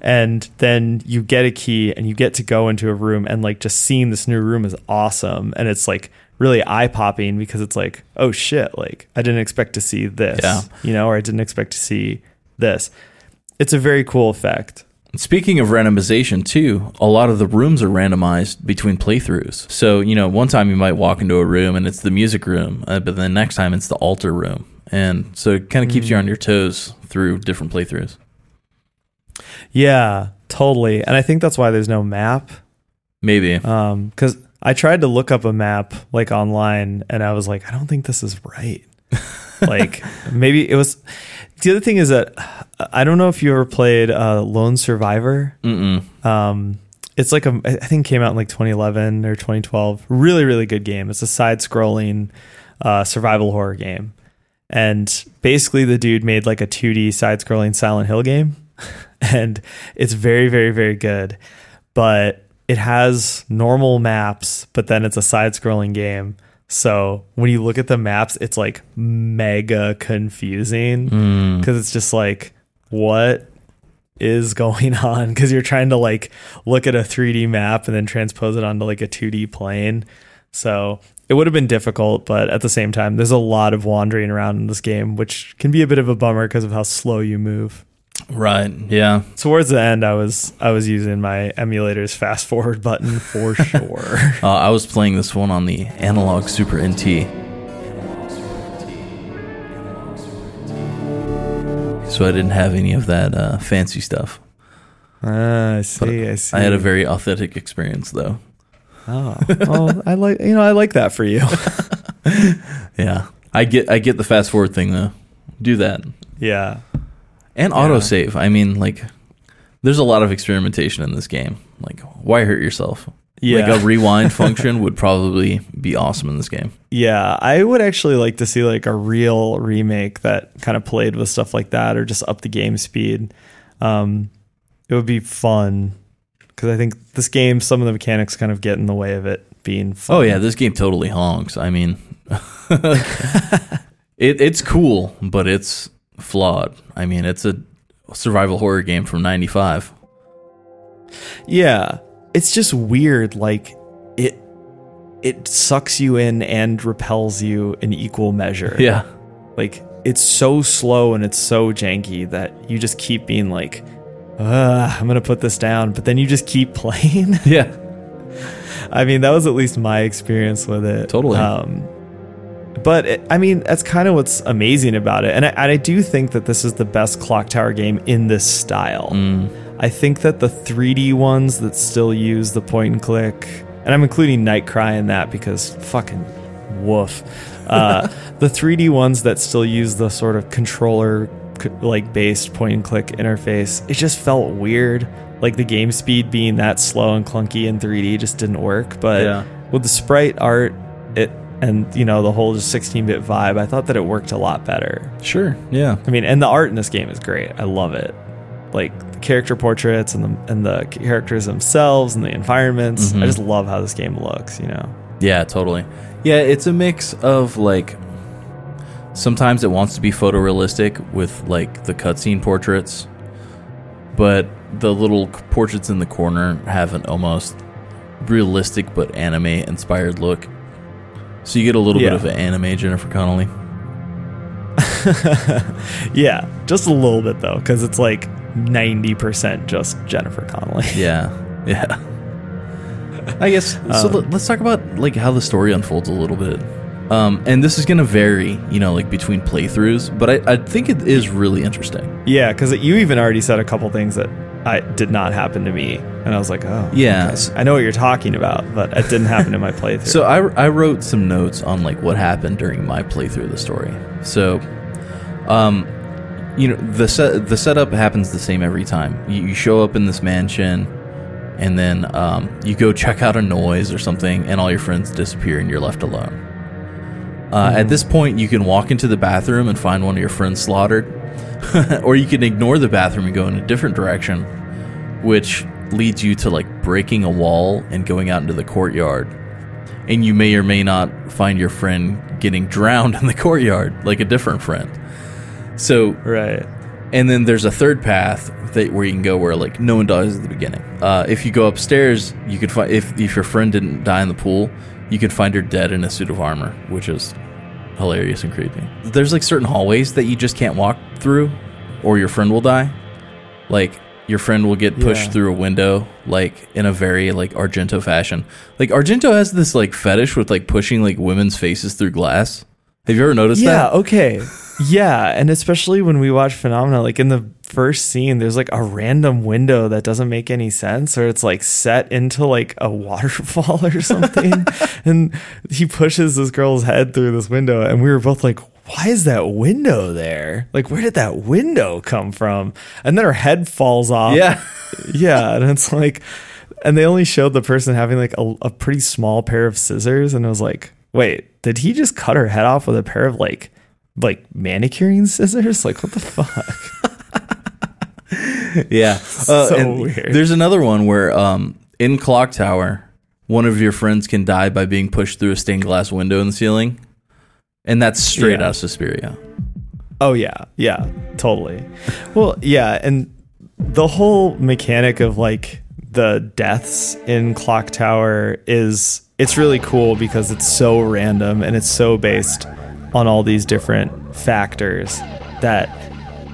And then you get a key and you get to go into a room and like just seeing this new room is awesome. And it's like really eye popping because it's like, oh shit, like I didn't expect to see this, Yeah. you know, or I didn't expect to see this. It's a very cool effect. Speaking of randomization, too, a lot of the rooms are randomized between playthroughs. So, you know, one time you might walk into a room and it's the music room, uh, but then next time it's the altar room. And so it kind of keeps you on your toes through different playthroughs. Yeah, totally. And I think that's why there's no map. Maybe. Um, because I tried to look up a map like online, and I was like, I don't think this is right. like maybe it was. The other thing is that I don't know if you ever played uh, Lone Survivor. Mm-mm. Um, it's like a I think it came out in like 2011 or 2012. Really, really good game. It's a side-scrolling uh, survival horror game, and basically the dude made like a 2D side-scrolling Silent Hill game, and it's very, very, very good. But it has normal maps, but then it's a side-scrolling game. So when you look at the maps, it's like mega confusing Mm. because it's just like what is going on because you're trying to like look at a 3D map and then transpose it onto like a 2D plane. So it would have been difficult, but at the same time, there's a lot of wandering around in this game, which can be a bit of a bummer because of how slow you move. Right. Yeah. Towards the end, I was I was using my emulator's fast forward button for sure. Uh, I was playing this one on the Analogue Super NT. So I didn't have any of that uh, fancy stuff. Ah, I see. I see. I had a very authentic experience, though. oh, well, I like you know I like that for you. Yeah, I get I get the fast forward thing though. Do that yeah. And Yeah. autosave. I mean, like, there's a lot of experimentation in this game. Like, why hurt yourself? Yeah. Like a rewind function would probably be awesome in this game. Yeah, I would actually like to see like a real remake that kind of played with stuff like that, or just up the game speed. Um, it would be fun because I think this game, some of the mechanics kind of get in the way of it being fun. Oh yeah, this game totally honks. I mean, it it's cool, but it's flawed. I mean, it's a survival horror game from '95. yeah. It's just weird. Like it, it sucks you in and repels you in equal measure. Yeah, like it's so slow and it's so janky that you just keep being like, I'm gonna put this down, but then you just keep playing. yeah, I mean, that was at least my experience with it. Totally. Um, but it, I mean, that's kind of what's amazing about it, and I, and I do think that this is the best Clock Tower game in this style. Mm. I think that the 3D ones that still use the point and click, and I'm including Nightcry in that because fucking woof. Uh, the 3D ones that still use the sort of controller like based point and click interface, it just felt weird. Like the game speed being that slow and clunky in 3D just didn't work. But Yeah. with the sprite art, it and you know the whole just 16-bit vibe, I thought that it worked a lot better. sure, yeah, I mean, and the art in this game is great. I love it. Like the character portraits and the and the characters themselves and the environments. Mhm. I just love how this game looks. You know. yeah, totally. Yeah, it's a mix of like. Sometimes it wants to be photorealistic with like the cutscene portraits, but the little portraits in the corner have an almost realistic but anime inspired look. So you get a little Yeah. bit of an anime Jennifer Connelly. yeah, just a little bit though, because it's like ninety percent just Jennifer Connelly. Yeah, yeah. I guess so. Um, let- let's talk about like how the story unfolds a little bit. Um, and this is gonna vary, you know, like between playthroughs, but I, I think it is really interesting. yeah, because you even already said a couple things that I did not happen to me, and I was like, oh, Yeah. okay. I know what you're talking about, but it didn't happen in my playthrough. So I, I wrote some notes on like what happened during my playthrough of the story. So, um, you know, the set the setup happens the same every time. You, you show up in this mansion, and then um, you go check out a noise or something, and all your friends disappear, and you're left alone. Uh, At this point, you can walk into the bathroom and find one of your friends slaughtered, or you can ignore the bathroom and go in a different direction, which leads you to like breaking a wall and going out into the courtyard. And you may or may not find your friend getting drowned in the courtyard, like a different friend. So Right. and then there's a third path that where you can go where like no one dies at the beginning. Uh, if you go upstairs, you could find if if your friend didn't die in the pool, you could find her dead in a suit of armor, which is hilarious and creepy. There's like certain hallways that you just can't walk through, or your friend will die. Like your friend will get pushed Yeah. through a window, like in a very like Argento fashion. Like Argento has this like fetish with like pushing like women's faces through glass. Have you ever noticed Yeah, that? Yeah, okay. Yeah, and especially when we watch Phenomena, like in the first scene, there's like a random window that doesn't make any sense, or it's like set into like a waterfall or something. and he pushes this girl's head through this window, and we were both like, why is that window there? Like, where did that window come from? And then her head falls off. Yeah. yeah, and it's like, and they only showed the person having like a, a pretty small pair of scissors, and it was like, wait, did he just cut her head off with a pair of like, like manicuring scissors? Like, what the fuck? Yeah. Uh, So weird. There's another one where um, in Clock Tower, one of your friends can die by being pushed through a stained glass window in the ceiling. And that's straight Yeah. out of Suspiria. Oh yeah, yeah, totally. Well, yeah, and the whole mechanic of like the deaths in Clock Tower is it's really cool because it's so random and it's so based on all these different factors that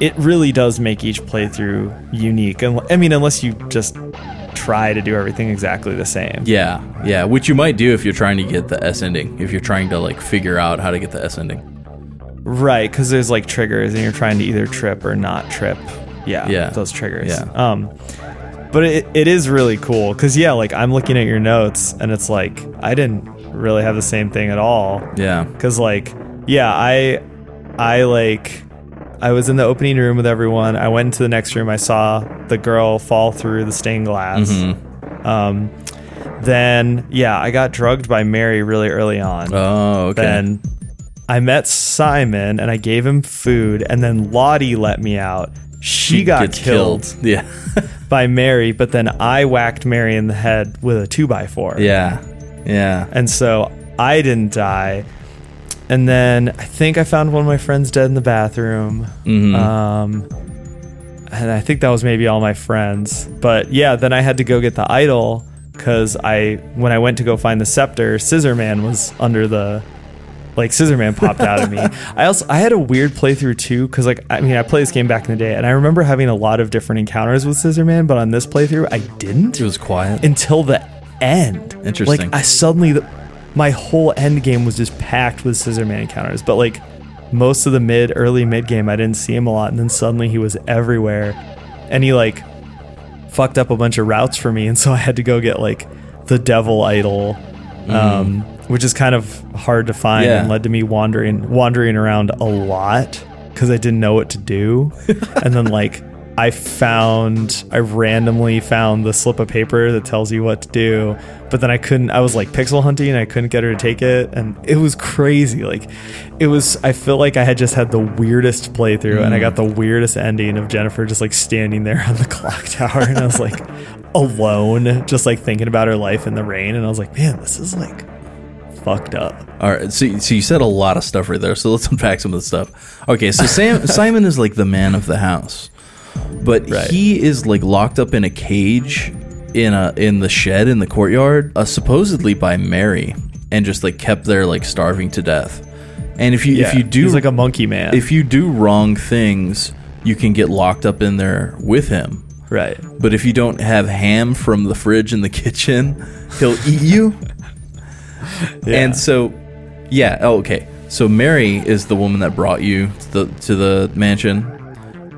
it really does make each playthrough unique. And I mean, unless you just try to do everything exactly the same. Yeah. Yeah. Which you might do if you're trying to get the S ending, if you're trying to like figure out how to get the S ending. Right, because there's like triggers, and you're trying to either trip or not trip. Yeah, Yeah. those triggers. Yeah. Um, but it, it is really cool because yeah, like I'm looking at your notes, and it's like I didn't really have the same thing at all. Yeah. Because like yeah, I I like I was in the opening room with everyone. I went into the next room. I saw the girl fall through the stained glass. Mm-hmm. Um, then yeah, I got drugged by Mary really early on Oh, okay. then I met Simon and I gave him food, and then Lottie let me out. She, got gets killed, Yeah. by Mary, but then I whacked Mary in the head with a two by four. yeah. Yeah. And so I didn't die. And then I think I found one of my friends dead in the bathroom. Mhm. Um, and I think that was maybe all my friends. But yeah, then I had to go get the idol because I when I went to go find the scepter, Scissor Man was under the like Scissor Man popped out of me. I also I had a weird playthrough too because like I mean I played this game back in the day and I remember having a lot of different encounters with Scissor Man, but on this playthrough I didn't It was quiet. until the end. Interesting. Like I suddenly, the, my whole end game was just packed with Scissor Man encounters. But like most of the mid, early mid game, I didn't see him a lot, and then suddenly he was everywhere, and he like fucked up a bunch of routes for me, and so I had to go get like the Devil Idol. Um, which is kind of hard to find Yeah. and led to me wandering wandering around a lot because I didn't know what to do. and then like I found I randomly found the slip of paper that tells you what to do, but then I couldn't I was like pixel hunting and I couldn't get her to take it and it was crazy. Like it was I feel like I had just had the weirdest playthrough and I mm. got the weirdest ending of Jennifer just like standing there on the clock tower and I was like alone just like thinking about her life in the rain and I was like, "Man, this is like fucked up." All right, so, so you said a lot of stuff right there. So let's unpack some of the stuff. Okay, so Sam, Simon is like the man of the house, but Right. he is like locked up in a cage in a in the shed in the courtyard, uh, supposedly by Mary, and just like kept there like starving to death. And if you if you do he's like a monkey man. if you do wrong things, you can get locked up in there with him. right. But if you don't have ham from the fridge in the kitchen, he'll eat you. Yeah. And so, yeah. Oh, okay. So Mary is the woman that brought you to the to the mansion.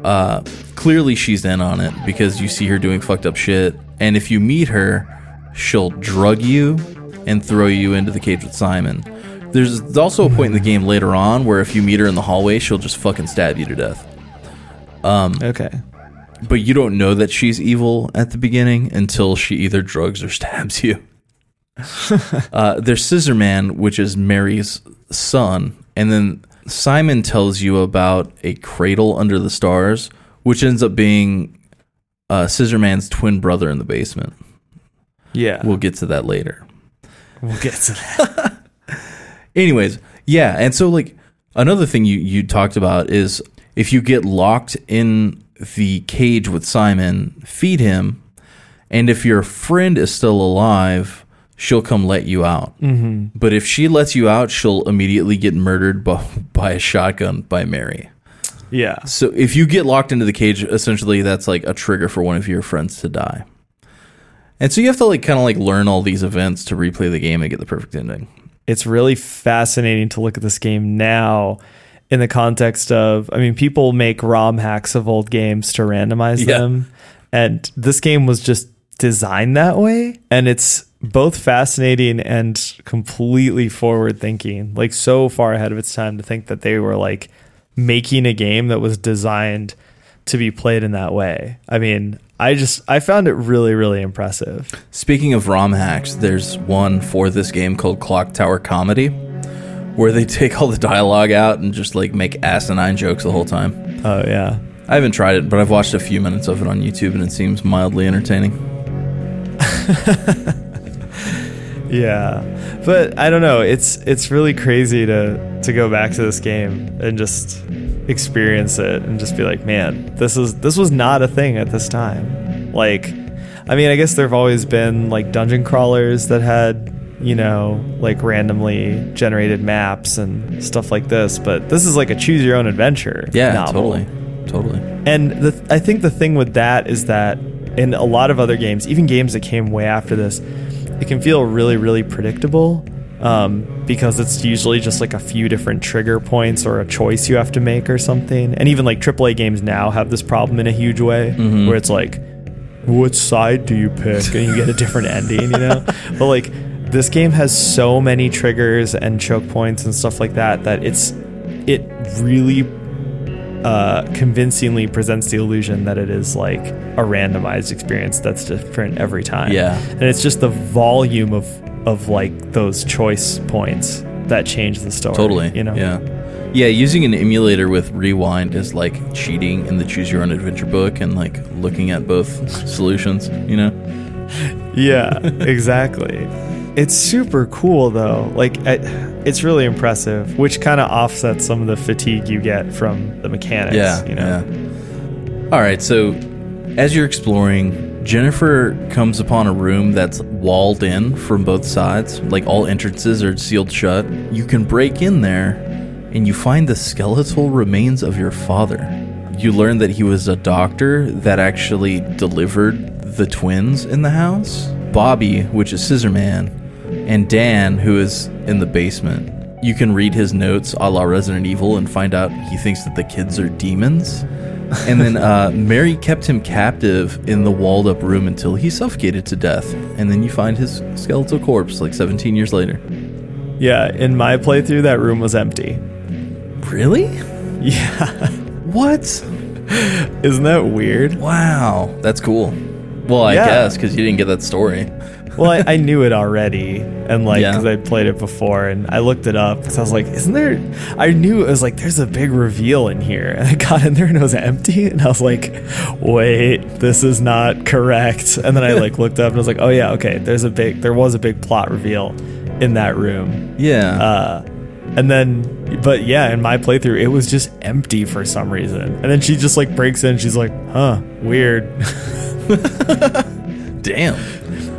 Uh, clearly, she's in on it because you see her doing fucked up shit. And if you meet her, she'll drug you and throw you into the cage with Simon. There's also a point in the game later on where if you meet her in the hallway, she'll just fucking stab you to death. okay. But you don't know that she's evil at the beginning until she either drugs or stabs you. uh, there's Scissor Man, which is Mary's son, and then Simon tells you about a cradle under the stars, which ends up being uh, Scissor Man's twin brother in the basement. Yeah. We'll get to that later. we'll get to that. Anyways, yeah, and so like another thing you you talked about is if you get locked in the cage with Simon, feed him, and if your friend is still alive, she'll come let you out. Mm-hmm. But if she lets you out, she'll immediately get murdered by, by a shotgun by Mary. Yeah. So if you get locked into the cage, essentially that's like a trigger for one of your friends to die. And so you have to like kind of like learn all these events to replay the game and get the perfect ending. It's really fascinating to look at this game now in the context of I mean people make ROM hacks of old games to randomize Yeah. them and this game was just designed that way and it's both fascinating and completely forward thinking like so far ahead of its time to think that they were like making a game that was designed to be played in that way. I mean, I just I found it really really impressive. Speaking of ROM hacks, there's one for this game called Clock Tower Comedy, where they take all the dialogue out and just like make asinine jokes the whole time. Oh yeah. I haven't tried it, but I've watched a few minutes of it on YouTube and it seems mildly entertaining. Yeah. But I don't know, it's it's really crazy to to go back to this game and just experience it and just be like, man, this is this was not a thing at this time. Like I mean, I guess there've always been like dungeon crawlers that had, you know, like randomly generated maps and stuff like this, but this is like a choose your own adventure. Yeah, novel. totally. Totally. And the, I think the thing with that is that in a lot of other games, even games that came way after this, it can feel really, really predictable um, because it's usually just like a few different trigger points or a choice you have to make or something. And even like AAA games now have this problem in a huge way where it's like, what side do you pick? And you get a different ending, you know? But like, this game has so many triggers and choke points and stuff like that that it's it really uh, convincingly presents the illusion that it is like a randomized experience that's different every time. Yeah. and it's just the volume of of like those choice points that change the story. Totally. you know. Yeah. Yeah, using an emulator with rewind is like cheating in the choose your own adventure book and like looking at both solutions, you know? Yeah, exactly. It's super cool though. Like I, it's really impressive, which kind of offsets some of the fatigue you get from the mechanics. Yeah. you know. Yeah. All right. So, as you're exploring, Jennifer comes upon a room that's walled in from both sides. Like all entrances are sealed shut. You can break in there, and you find the skeletal remains of your father. You learn that he was a doctor that actually delivered the twins in the house. Bobby, which is Scissor Man, and Dan, who is in the basement. You can read his notes a la Resident Evil and find out he thinks that the kids are demons. And then uh, Mary kept him captive in the walled up room until he suffocated to death. And then you find his skeletal corpse like 17 years later. Yeah, in my playthrough, that room was empty. Really? Yeah, What? isn't that weird? Wow. That's cool. Well, I Yeah. guess because you didn't get that story. Well, I, I knew it already, and like Yeah. because I'd played it before, and I looked it up because I was like, "Isn't there?" I knew it was like, "There's a big reveal in here," and I got in there and it was empty, and I was like, "Wait, this is not correct." And then I like looked up and I was like, "Oh yeah, okay. There's a big, there was a big plot reveal in that room." Yeah. Uh, and then, but yeah, in my playthrough, it was just empty for some reason. And then she just like breaks in. She's like, "Huh, weird." Damn.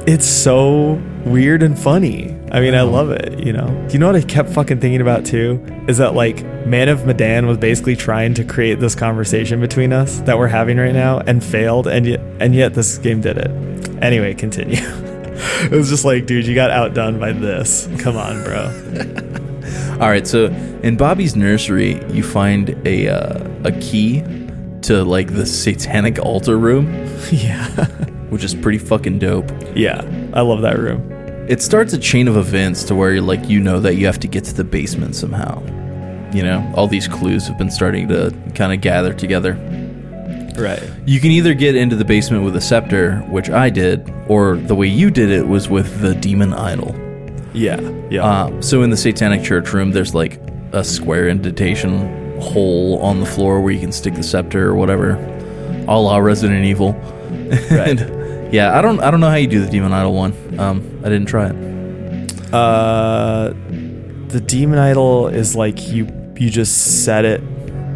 It's so weird and funny. I mean, I love it, you know. You know what I kept fucking thinking about too? Is that like Man of Medan was basically trying to create this conversation between us that we're having right now and failed and yet and yet this game did it. Anyway, continue. it was just like, dude, you got outdone by this. Come on, bro. All right, so in Bobby's nursery, you find a uh, a key to like the satanic altar room, yeah. Which is pretty fucking dope. Yeah. I love that room. It starts a chain of events to where you're like you know that you have to get to the basement somehow. You know, all these clues have been starting to kind of gather together. Right. You can either get into the basement with a scepter, which I did, or the way you did it was with the demon idol. Yeah. Yeah. Uh, so in the Satanic Church room, there's like a square indentation hole on the floor where you can stick the scepter or whatever, a la Resident Evil. Right. And, yeah, I don't, I don't know how you do the Demon Idol one. Um, I didn't try it. Uh, the demon idol is like you you just set it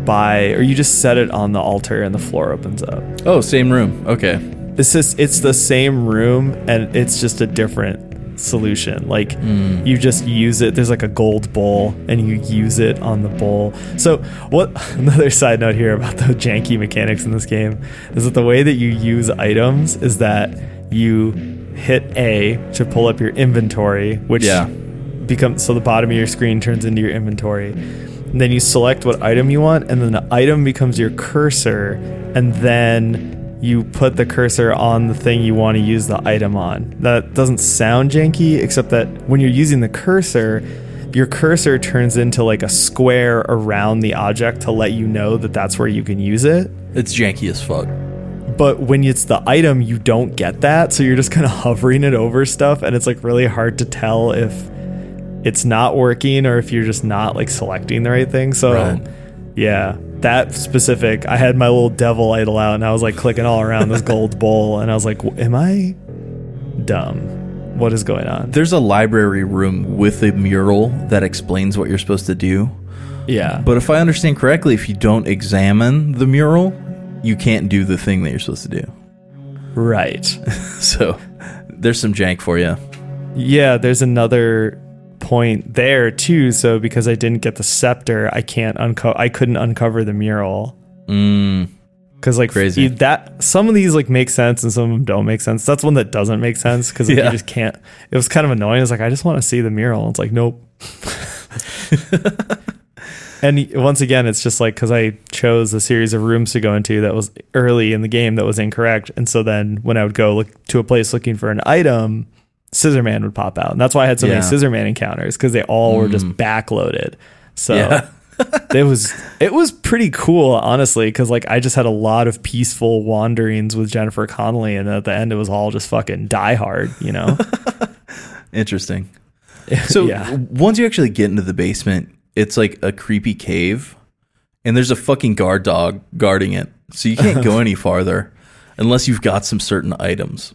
by, or you just set it on the altar and the floor opens up. Oh, same room. Okay. It's just it's the same room and it's just a different solution. Like mm. you just use it. There's like a gold bowl and you use it on the bowl. So what? Another side note here about the janky mechanics in this game is that the way that you use items is that you hit A to pull up your inventory, which Yeah. becomes so the bottom of your screen turns into your inventory. And then you select what item you want, and then the item becomes your cursor, and then you put the cursor on the thing you want to use the item on. That doesn't sound janky, except that when you're using the cursor, your cursor turns into like a square around the object to let you know that that's where you can use it. It's janky as fuck. But when it's the item, you don't get that. So you're just kind of hovering it over stuff, and it's like really hard to tell if it's not working or if you're just not like selecting the right thing. So, Right. yeah, that specific, I had my little devil idol out and I was like clicking all around this gold bowl, and I was like, am I dumb? What is going on? There's a library room with a mural that explains what you're supposed to do. Yeah. But if I understand correctly, if you don't examine the mural, you can't do the thing that you're supposed to do. right. So there's some jank for you. Yeah, there's another point there too. So because I didn't get the scepter, I can't uncover. I couldn't uncover the mural Mm, because like Crazy. that. Some of these like make sense and some of them don't make sense. That's one that doesn't make sense because Yeah. you just can't. It was kind of annoying. It's like I just want to see the mural. It's like nope. and once again, it's just like because I chose a series of rooms to go into that was early in the game that was incorrect, and so then when I would go look to a place looking for an item, Scissor Man would pop out, and that's why I had so Yeah. many Scissor Man encounters because they all were just Mm. backloaded. So Yeah. it was it was pretty cool, honestly, because like I just had a lot of peaceful wanderings with Jennifer Connelly, and at the end it was all just fucking die hard, you know? interesting. So yeah, once you actually get into the basement, it's like a creepy cave, and there's a fucking guard dog guarding it. So you can't go any farther unless you've got some certain items.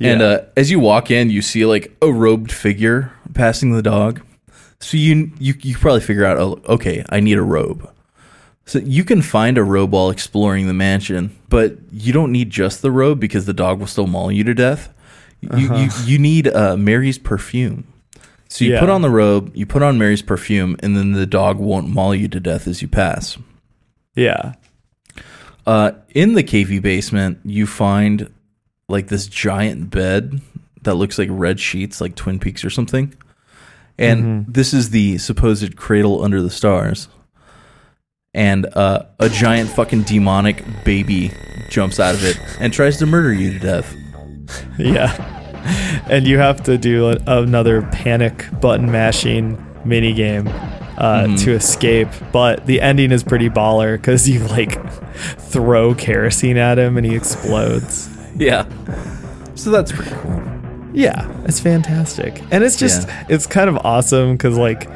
And uh, as you walk in, you see like a robed figure passing the dog. So you you you probably figure out, oh, okay, I need a robe. So you can find a robe while exploring the mansion, but you don't need just the robe because the dog will still maul you to death. You you, you need uh, Mary's perfume. So you Yeah. put on the robe, you put on Mary's perfume, and then the dog won't maul you to death as you pass. yeah, Uh, in the cavey basement, you find like this giant bed that looks like red sheets, like Twin Peaks or something. And this is the supposed cradle under the stars. And uh, a giant fucking demonic baby jumps out of it and tries to murder you to death. yeah. And you have to do a, another panic button mashing mini game uh, to escape, but the ending is pretty baller because you like throw kerosene at him and he explodes. Yeah. So that's pretty cool. Yeah, it's fantastic. And it's just it's kind of awesome because like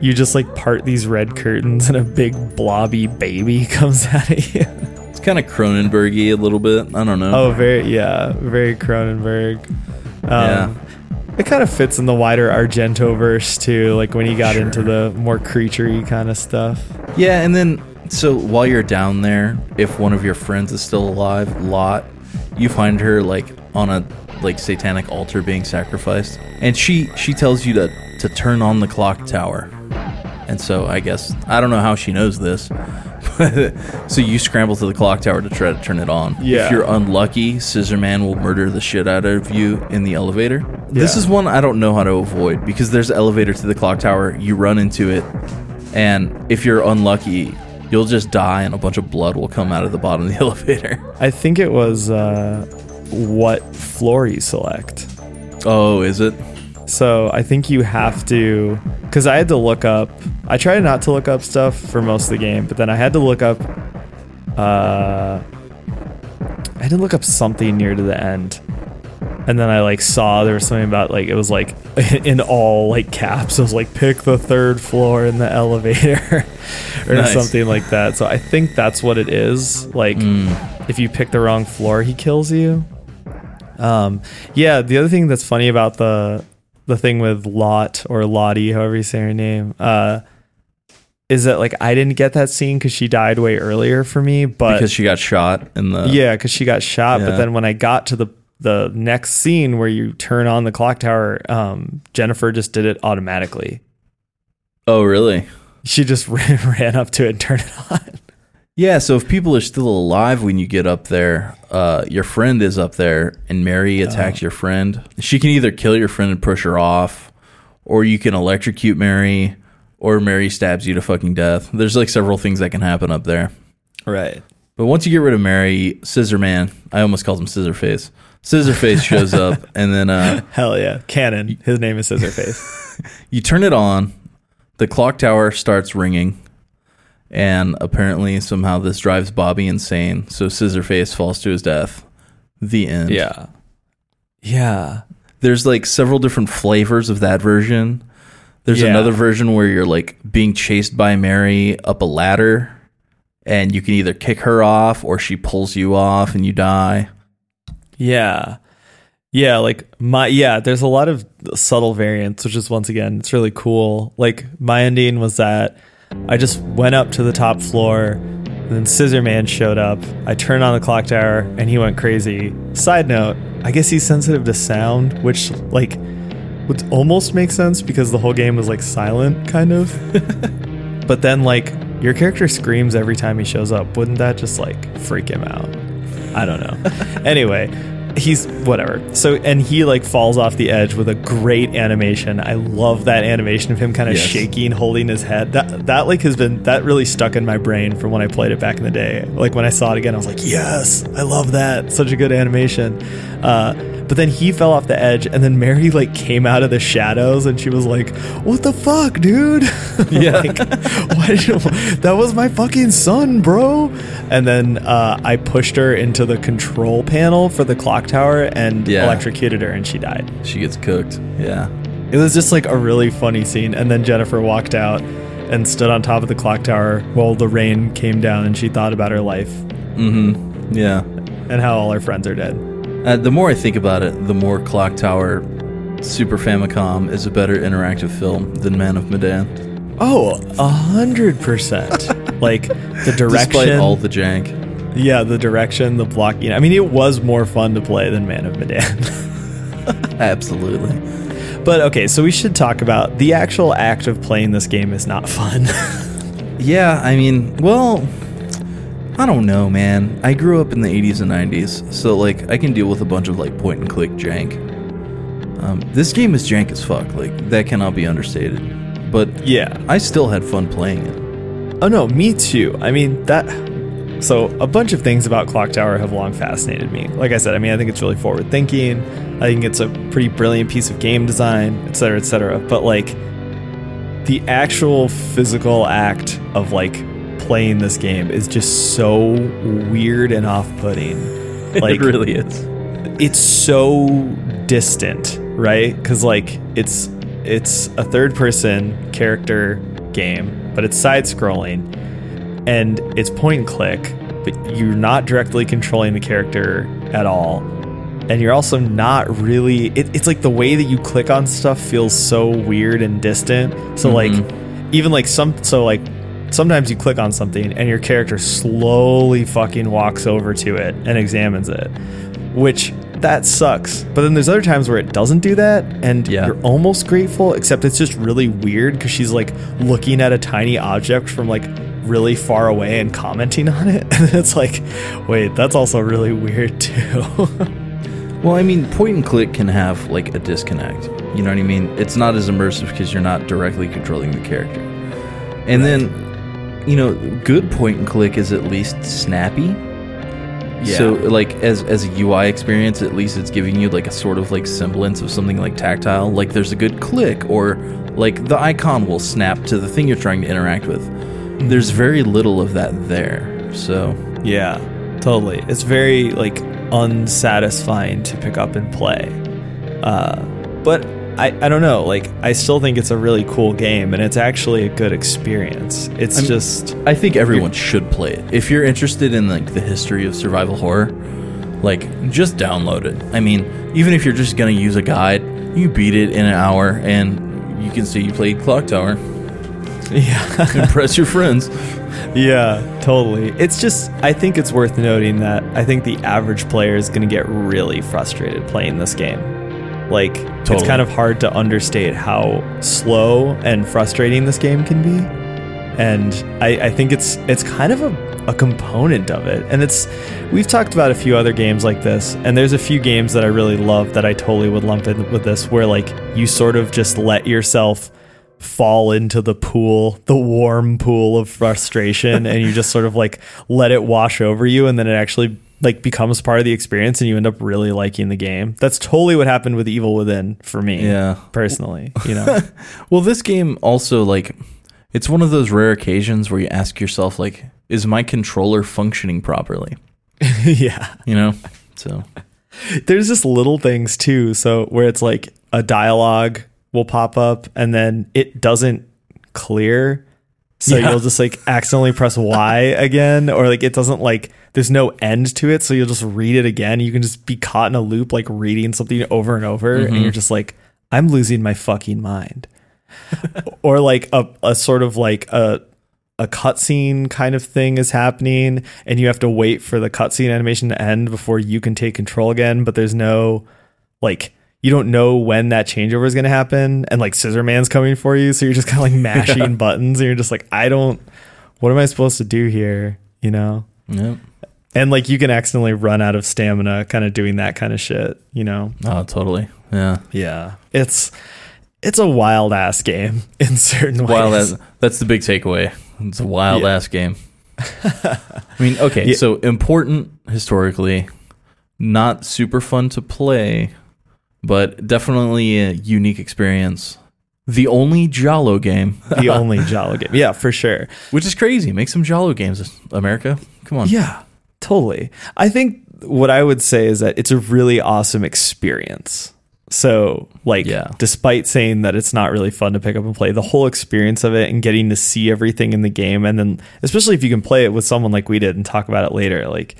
you just like part these red curtains and a big blobby baby comes out of you. It's kind of Cronenbergy a little bit. I don't know. Oh, very yeah, very Cronenberg. Um, Yeah. It kind of fits in the wider Argento verse too, like when you got into the more creaturey kind of stuff. Yeah, and then so while you're down there, if one of your friends is still alive, Lot, you find her like on a like satanic altar being sacrificed, and she she tells you to to turn on the clock tower. And so I guess I don't know how she knows this. But, so you scramble to the clock tower to try to turn it on. Yeah. If you're unlucky, Scissor Man will murder the shit out of you in the elevator. This is one I don't know how to avoid because there's an elevator to the clock tower. You run into it, and if you're unlucky, you'll just die, and a bunch of blood will come out of the bottom of the elevator. I think it was uh, what floor you select. Oh, is it? So I think you have to, because I had to look up. I tried not to look up stuff for most of the game, but then I had to look up. Uh, I had to look up something near to the end, and then I like saw there was something about like it was like in all like caps. It was like pick the third floor in the elevator, or Nice. something like that. So I think that's what it is. Like if you pick the wrong floor, he kills you. Um, yeah. The other thing that's funny about the the thing with Lot or Lottie, however you say her name, uh, is that like I didn't get that scene because she died way earlier for me, but because she got shot in the yeah, because she got shot. But then when I got to the the next scene where you turn on the clock tower, um, Jennifer just did it automatically. Oh, really? She just ran, ran up to it and turned it on. Yeah, so if people are still alive when you get up there, uh, your friend is up there and Mary attacks your friend. She can either kill your friend and push her off, or you can electrocute Mary, or Mary stabs you to fucking death. There's like several things that can happen up there. Right. But once you get rid of Mary, Scissor Man, I almost called him Scissor Face. Scissor Face shows up, and then uh, Hell yeah. Canon. His name is Scissor Face. you turn it on. The clock tower starts ringing, and apparently somehow this drives Bobby insane. So Scissor Face falls to his death. The end. yeah. Yeah. There's like several different flavors of that version. There's Yeah. another version where you're like being chased by Mary up a ladder, and you can either kick her off or she pulls you off and you die. Yeah. Yeah, like my yeah, there's a lot of subtle variants, which is once again, it's really cool. Like my ending was that I just went up to the top floor, and then Scissor Man showed up. I turned on the clock tower and he went crazy. Side note, I guess he's sensitive to sound, which like would almost make sense because the whole game was like silent kind of. but then like your character screams every time he shows up. Wouldn't that just like freak him out? I don't know. anyway, he's whatever. So and he like falls off the edge with a great animation. I love that animation of him kind of Yes. shaking, holding his head. That that like has been that really stuck in my brain from when I played it back in the day. Like when I saw it again, I was like, yes, I love that. Such a good animation. Uh, but then he fell off the edge, and then Mary like came out of the shadows, and she was like, "What the fuck, dude? Yeah. like, why did you, that was my fucking son, bro." And then uh, I pushed her into the control panel for the clock tower and Yeah. electrocuted her, and she died. She gets cooked. Yeah. It was just like a really funny scene. And then Jennifer walked out and stood on top of the clock tower while the rain came down, and she thought about her life Mm-hmm. Yeah. and how all her friends are dead. Uh, the more I think about it, the more Clock Tower Super Famicom is a better interactive film than Man of Medan. Oh, a hundred percent. Like the direction, Despite all the jank. yeah, the direction, the blocking. I mean, it was more fun to play than Man of Medan. Absolutely. but okay, so we should talk about the actual act of playing this game is not fun. Yeah, I mean, well, I don't know, man. I grew up in the 80s and 90s, so like I can deal with a bunch of like point and click jank. Um, this game is jank as fuck. Like that cannot be understated. But yeah. I still had fun playing it. Oh no, me too. I mean that. So a bunch of things about Clock Tower have long fascinated me. Like I said, I mean I think it's really forward thinking. I think it's a pretty brilliant piece of game design, etc., cetera, et cetera. But like the actual physical act of like playing this game is just so weird and off-putting. Like it really is. it's so distant, right? Because like it's it's a third person character game, but it's side scrolling and it's point and click, but you're not directly controlling the character at all. And you're also not really it, it's like the way that you click on stuff feels so weird and distant. So like mm-hmm. even like some so like sometimes you click on something and your character slowly fucking walks over to it and examines it which that sucks but then there's other times where it doesn't do that and Yeah. you're almost grateful except it's just really weird because she's like looking at a tiny object from like really far away and commenting on it and it's like wait that's also really weird too Well, I mean, point and click can have like a disconnect. You know what I mean? It's not as immersive because you're not directly controlling the character. And then, you know, good point and click is at least snappy. Yeah. So, like as as a UI experience, at least it's giving you like a sort of like semblance of something like tactile. Like there's a good click, or like the icon will snap to the thing you're trying to interact with. There's very little of that there. So, Yeah, totally. It's very like unsatisfying to pick up and play. Uh, but I, I don't know. Like I still think it's a really cool game, and it's actually a good experience. It's I'm- just I think everyone should play it. If you're interested in like the history of survival horror, like just download it. I mean, even if you're just gonna use a guide, you beat it in an hour, and you can say you played Clock Tower. Yeah. Impress your friends. Yeah, totally. It's just, I think it's worth noting that I think the average player is going to get really frustrated playing this game. Like, it's kind of hard to understate how slow and frustrating this game can be. And I, I think it's it's kind of a, a component of it. And it's we've talked about a few other games like this, and there's a few games that I really love that I totally would lump in with this, where like you sort of just let yourself fall into the pool, the warm pool of frustration, and you just sort of like let it wash over you, and then it actually like becomes part of the experience, and you end up really liking the game. That's totally what happened with Evil Within for me, Yeah. personally. You know, Well, this game also like it's one of those rare occasions where you ask yourself like, is my controller functioning properly? yeah. You know? So There's just little things too. So where it's like a dialogue will pop up and then it doesn't clear. So Yeah. you'll just like accidentally press Y again, or like it doesn't like there's no end to it. So you'll just read it again. You can just be caught in a loop, like reading something over and over, and mm-hmm. you're just like, I'm losing my fucking mind. or like a, a sort of like a a cutscene kind of thing is happening and you have to wait for the cutscene animation to end before you can take control again but there's no like you don't know when that changeover is going to happen and like scissor man's coming for you so you're just kind of like mashing buttons and you're just like i don't what am i supposed to do here you know yeah. and like you can accidentally run out of stamina kind of doing that kind of shit you know Oh, totally. Yeah. yeah it's it's a wild ass game in certain ways Wild ass, that's the big takeaway. It's a wild Yeah. ass game. I mean, okay, Yeah. so important historically, not super fun to play, but definitely a unique experience. The only giallo game, the only giallo game yeah for sure which is crazy. Make some giallo games, America. Come on. Yeah, totally. I think what I would say is that it's a really awesome experience. So, like, Yeah. despite saying that it's not really fun to pick up and play, the whole experience of it and getting to see everything in the game, and then especially if you can play it with someone like we did and talk about it later, like,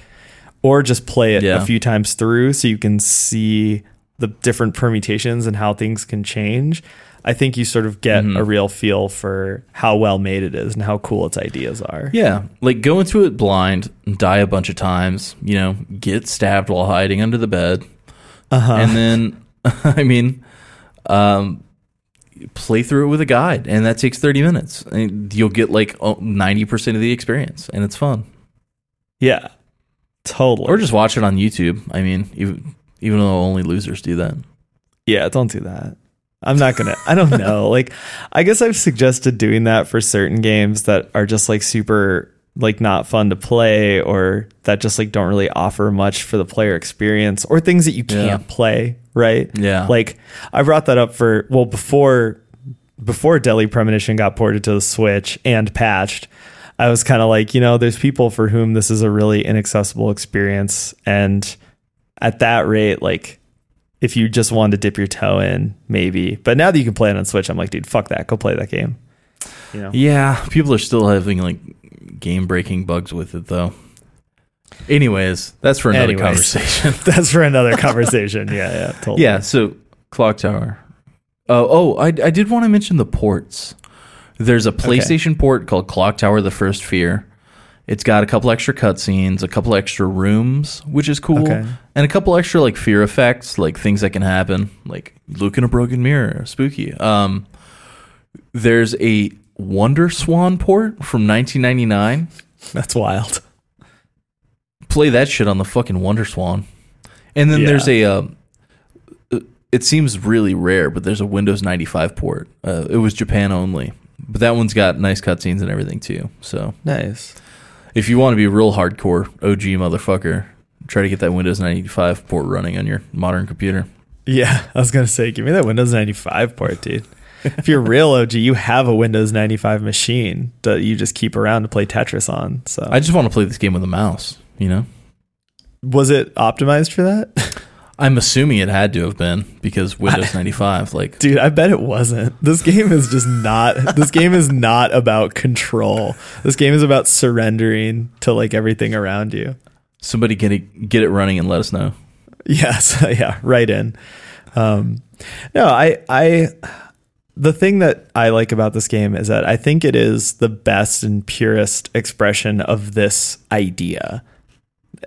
or just play it Yeah. a few times through so you can see the different permutations and how things can change. I think you sort of get Mm-hmm. a real feel for how well made it is and how cool its ideas are. Yeah, like go into it blind, die a bunch of times, you know, get stabbed while hiding under the bed, Uh-huh. and then, I mean, um, play through it with a guide, and that takes thirty minutes. And you'll get like ninety percent of the experience, and it's fun. Yeah, totally. Or just watch it on YouTube. I mean, even though only losers do that. Yeah, don't do that. I'm not gonna. I don't know. Like, I guess I've suggested doing that for certain games that are just like super like not fun to play or that just like don't really offer much for the player experience or things that you can't play right Yeah. like i brought that up for well before before deadly premonition got ported to the switch and patched i was kind of like you know there's people for whom this is a really inaccessible experience and at that rate like if you just wanted to dip your toe in maybe but now that you can play it on switch i'm like dude fuck that go play that game you know Yeah, people are still having like game breaking bugs with it though. Anyways, that's for another Anyways. conversation. that's for another conversation yeah yeah totally Yeah, so Clock Tower. Uh, oh, I, I did want to mention the ports. There's a PlayStation port called Clock Tower: The First Fear. It's got a couple extra cutscenes, a couple extra rooms, which is cool, Okay. And a couple extra like fear effects, like things that can happen, like look in a broken mirror, spooky. Um, there's a WonderSwan port from 1999. that's wild play that shit on the fucking WonderSwan. And then Yeah. there's a. Um, uh, it seems really rare, but there's a Windows 95 port. Uh, it was Japan only, but that one's got nice cutscenes and everything too. So nice if you want to be real hardcore OG motherfucker, try to get that Windows 95 port running on your modern computer. Yeah, I was gonna say, give me that Windows 95 port, dude. if you're real OG, you have a Windows 95 machine that you just keep around to play Tetris on. So, I just want to play this game with a mouse. You know, was it optimized for that, I'm assuming it had to have been because Windows 95. Like, dude? I bet it wasn't. This game is just not. This game is not about control. This game is about surrendering to like everything around you. Somebody get it get it running and let us know. Yes, yeah, right in. Um, no, I, I, the thing that I like about this game is that I think it is the best and purest expression of this idea.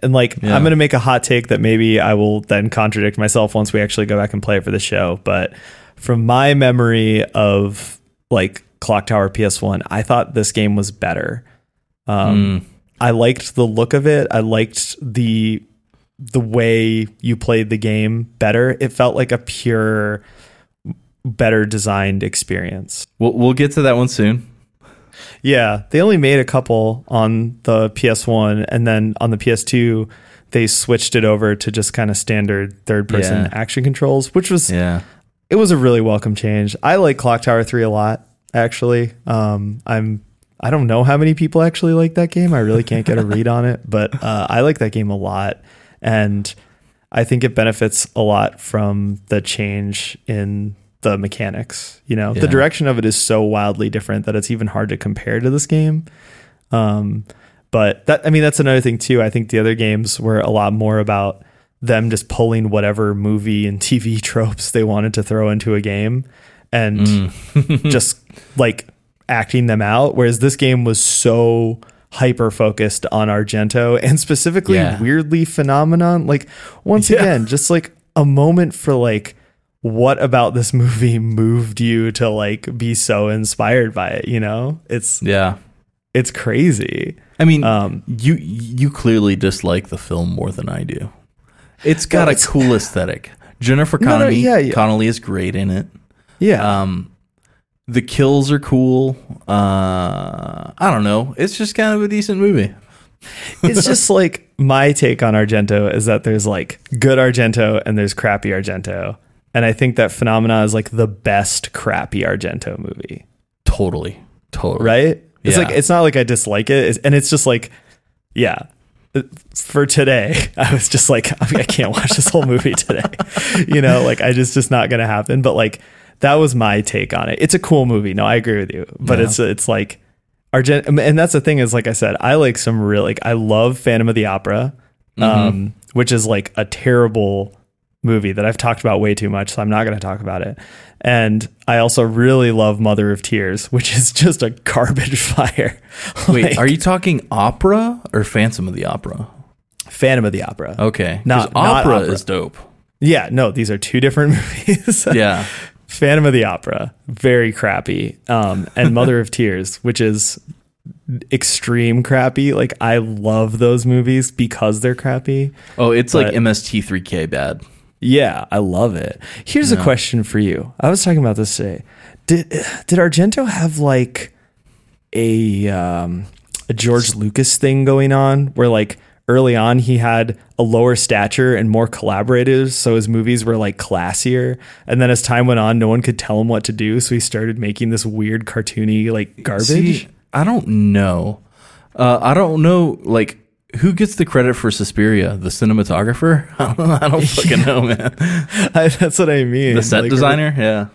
And like, Yeah. I'm going to make a hot take that maybe I will then contradict myself once we actually go back and play it for the show. But from my memory of like Clock Tower PS1, I thought this game was better. Um, Mm. I liked the look of it. I liked the the way you played the game better. It felt like a pure, better designed experience. We'll we'll get to that one soon. Yeah, they only made a couple on the PS1, and then on the PS2, they switched it over to just kind of standard third person Yeah. action controls, which was Yeah. it was a really welcome change. I like Clock Tower 3 a lot, actually. Um, I'm I don't know how many people actually like that game. I really can't get a read on it, but uh, I like that game a lot, and I think it benefits a lot from the change in the mechanics. You know, Yeah. the direction of it is so wildly different that it's even hard to compare to this game. Um, but that I mean that's another thing too. I think the other games were a lot more about them just pulling whatever movie and TV tropes they wanted to throw into a game and Mm. just like acting them out. Whereas this game was so hyper focused on Argento and specifically Yeah. weirdly Phenomena. Like once Yeah. again, just like a moment for like what about this movie moved you to like be so inspired by it, you know? It's Yeah. it's crazy. I mean, Um, you you clearly dislike the film more than I do. It's got No, a it's- cool aesthetic. Jennifer No, no, Connelly, yeah, yeah. Connelly is great in it. Yeah. Um, the kills are cool. Uh, I don't know. It's just kind of a decent movie. it's just like my take on Argento is that there's like good Argento and there's crappy Argento. And I think that Phenomena is like the best crappy Argento movie. Totally, totally. Right? It's Yeah. like it's not like I dislike it. It's, and it's just like, yeah. For today, I was just like, I, mean, I can't watch this whole movie today. you know, like I just just not gonna happen. But like that was my take on it. It's a cool movie. No, I agree with you. But Yeah. it's it's like Argent and that's the thing is like I said, I like some real like I love Phantom of the Opera, um, which is like a terrible movie that I've talked about way too much, so I'm not going to talk about it. And I also really love Mother of Tears, which is just a garbage fire. Wait, are you talking opera or Phantom of the Opera? Phantom of the Opera? Okay, Not- not opera, opera. is dope. Yeah, no, these are two different movies. Yeah, Phantom of the Opera, very crappy. Um, and Mother of Tears, which is extreme crappy. Like I love those movies because they're crappy. Oh, it's like MST3K bad. Yeah, I love it. Here's a question for you. I was talking about this today. Did did Argento have like a um, a George Lucas thing going on where like early on he had a lower stature and more collaborators, so his movies were like classier. And then as time went on, no one could tell him what to do, so he started making this weird cartoony like garbage. See, I don't know. Uh, I don't know. Like, who gets the credit for Suspiria? The cinematographer? I don't, I don't fucking know, man. That's what I mean. The set Like, designer? Yeah.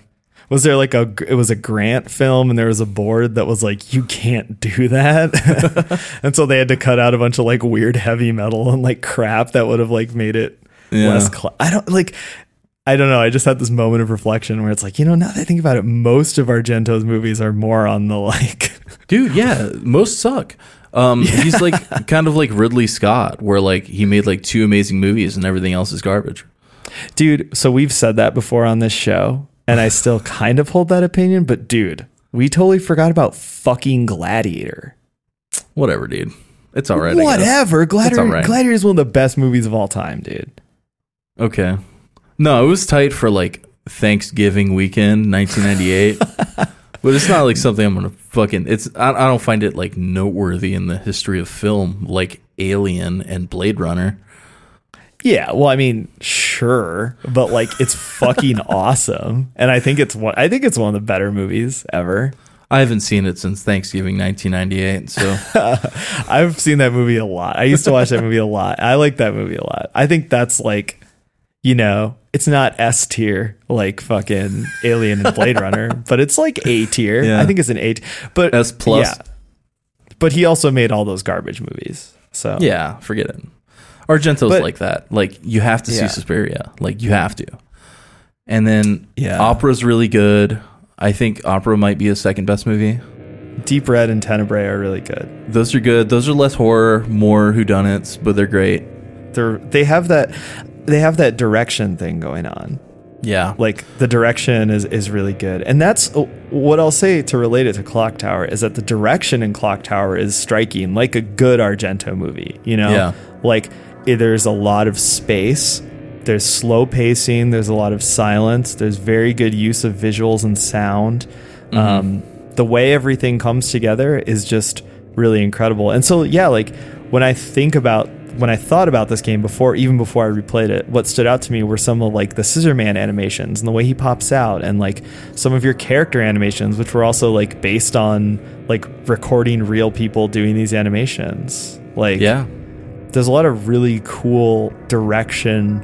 Was there like a it was a grant film and there was a board that was like you can't do that. and so they had to cut out a bunch of like weird heavy metal and like crap that would have like made it Yeah. less cl- I don't like I don't know. I just had this moment of reflection where it's like, you know, now that I think about it, most of Argento's movies are more on the like Dude, yeah, most suck. Um, He's like kind of like Ridley Scott, where like he made like two amazing movies and everything else is garbage. Dude, so we've said that before on this show, and I still kind of hold that opinion, but dude, we totally forgot about fucking Gladiator. Whatever, dude. It's all right. Whatever. Gladiator, all right. Gladiator is one of the best movies of all time, dude. Okay. No, it was tight for like Thanksgiving weekend, 1998. but it's not like something I'm gonna fucking. It's I, I don't find it like noteworthy in the history of film like Alien and Blade Runner. Yeah, well, I mean, sure, but like it's fucking awesome, and I think it's one. I think it's one of the better movies ever. I haven't seen it since Thanksgiving 1998. So I've seen that movie a lot. I used to watch that movie a lot. I like that movie a lot. I think that's like, you know, it's not S tier like fucking Alien and Blade Runner, but it's like A tier. Yeah. I think it's an A. But S plus. Yeah, but he also made all those garbage movies. So yeah, forget it. Argento's But- like that. Like you have to Yeah. see Suspiria. Like you have to. And then Yeah. opera's really good. I think Opera might be his second best movie. Deep Red and Tenebrae are really good. Those are good. Those are less horror, more whodunits, but they're great. They're they have that they have that direction thing going on. Yeah. Like the direction is is really good, and that's uh, what I'll say to relate it to Clock Tower is that the direction in Clock Tower is striking, like a good Argento movie. You know, Yeah. like there's a lot of space. There's slow pacing. There's a lot of silence. There's very good use of visuals and sound. Um, the way everything comes together is just really incredible. And so, yeah, like when I think about when I thought about this game before, even before I replayed it, what stood out to me were some of like the Scissor Man animations and the way he pops out, and like some of your character animations, which were also like based on like recording real people doing these animations. Like, Yeah. There's a lot of really cool direction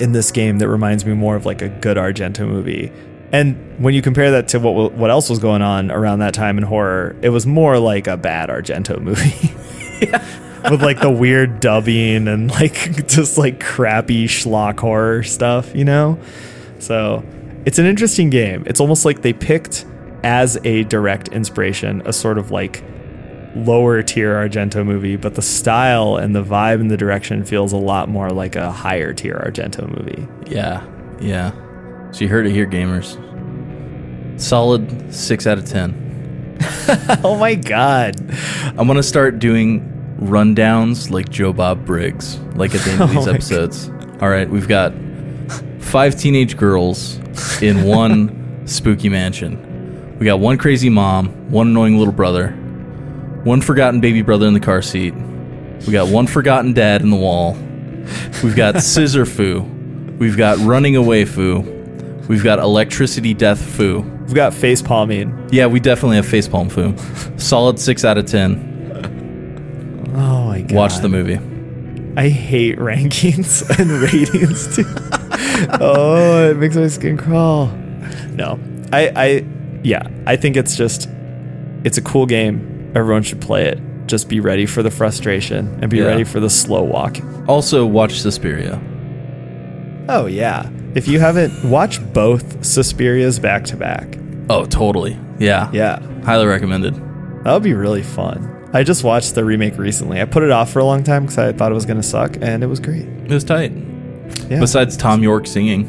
in this game that reminds me more of like a good Argento movie. And when you compare that to what what else was going on around that time in horror, it was more like a bad Argento movie. With like the weird dubbing and like just like crappy schlock horror stuff, you know? So, it's an interesting game. It's almost like they picked as a direct inspiration a sort of like lower tier Argento movie, but the style and the vibe and the direction feels a lot more like a higher tier Argento movie. Yeah. Yeah. So you heard it here, gamers. Solid 6 out of 10. oh my god. I'm to start doing rundowns like Joe Bob Briggs, like at the end of Oh these my episodes. All right, we've got five teenage girls in one spooky mansion. We got one crazy mom, one annoying little brother, one forgotten baby brother in the car seat. We got one forgotten dad in the wall. We've got scissor foo. We've got running away foo. We've got electricity death foo. We've got face palming. Yeah, we definitely have face palm foo. Solid six out of ten. Oh my god. Watch the movie. I hate rankings and ratings too. oh, it makes my skin crawl. No. I I yeah, I think it's just it's a cool game. Everyone should play it. Just be ready for the frustration and be Yeah. ready for the slow walk. Also, watch Suspiria. Oh yeah. If you haven't watch both Suspirias back to back. Oh, totally. Yeah. Yeah. Highly recommended. That would be really fun. I just watched the remake recently. I put it off for a long time because I thought it was going to suck, and it was great. It was tight. Yeah. Besides Thom Yorke singing,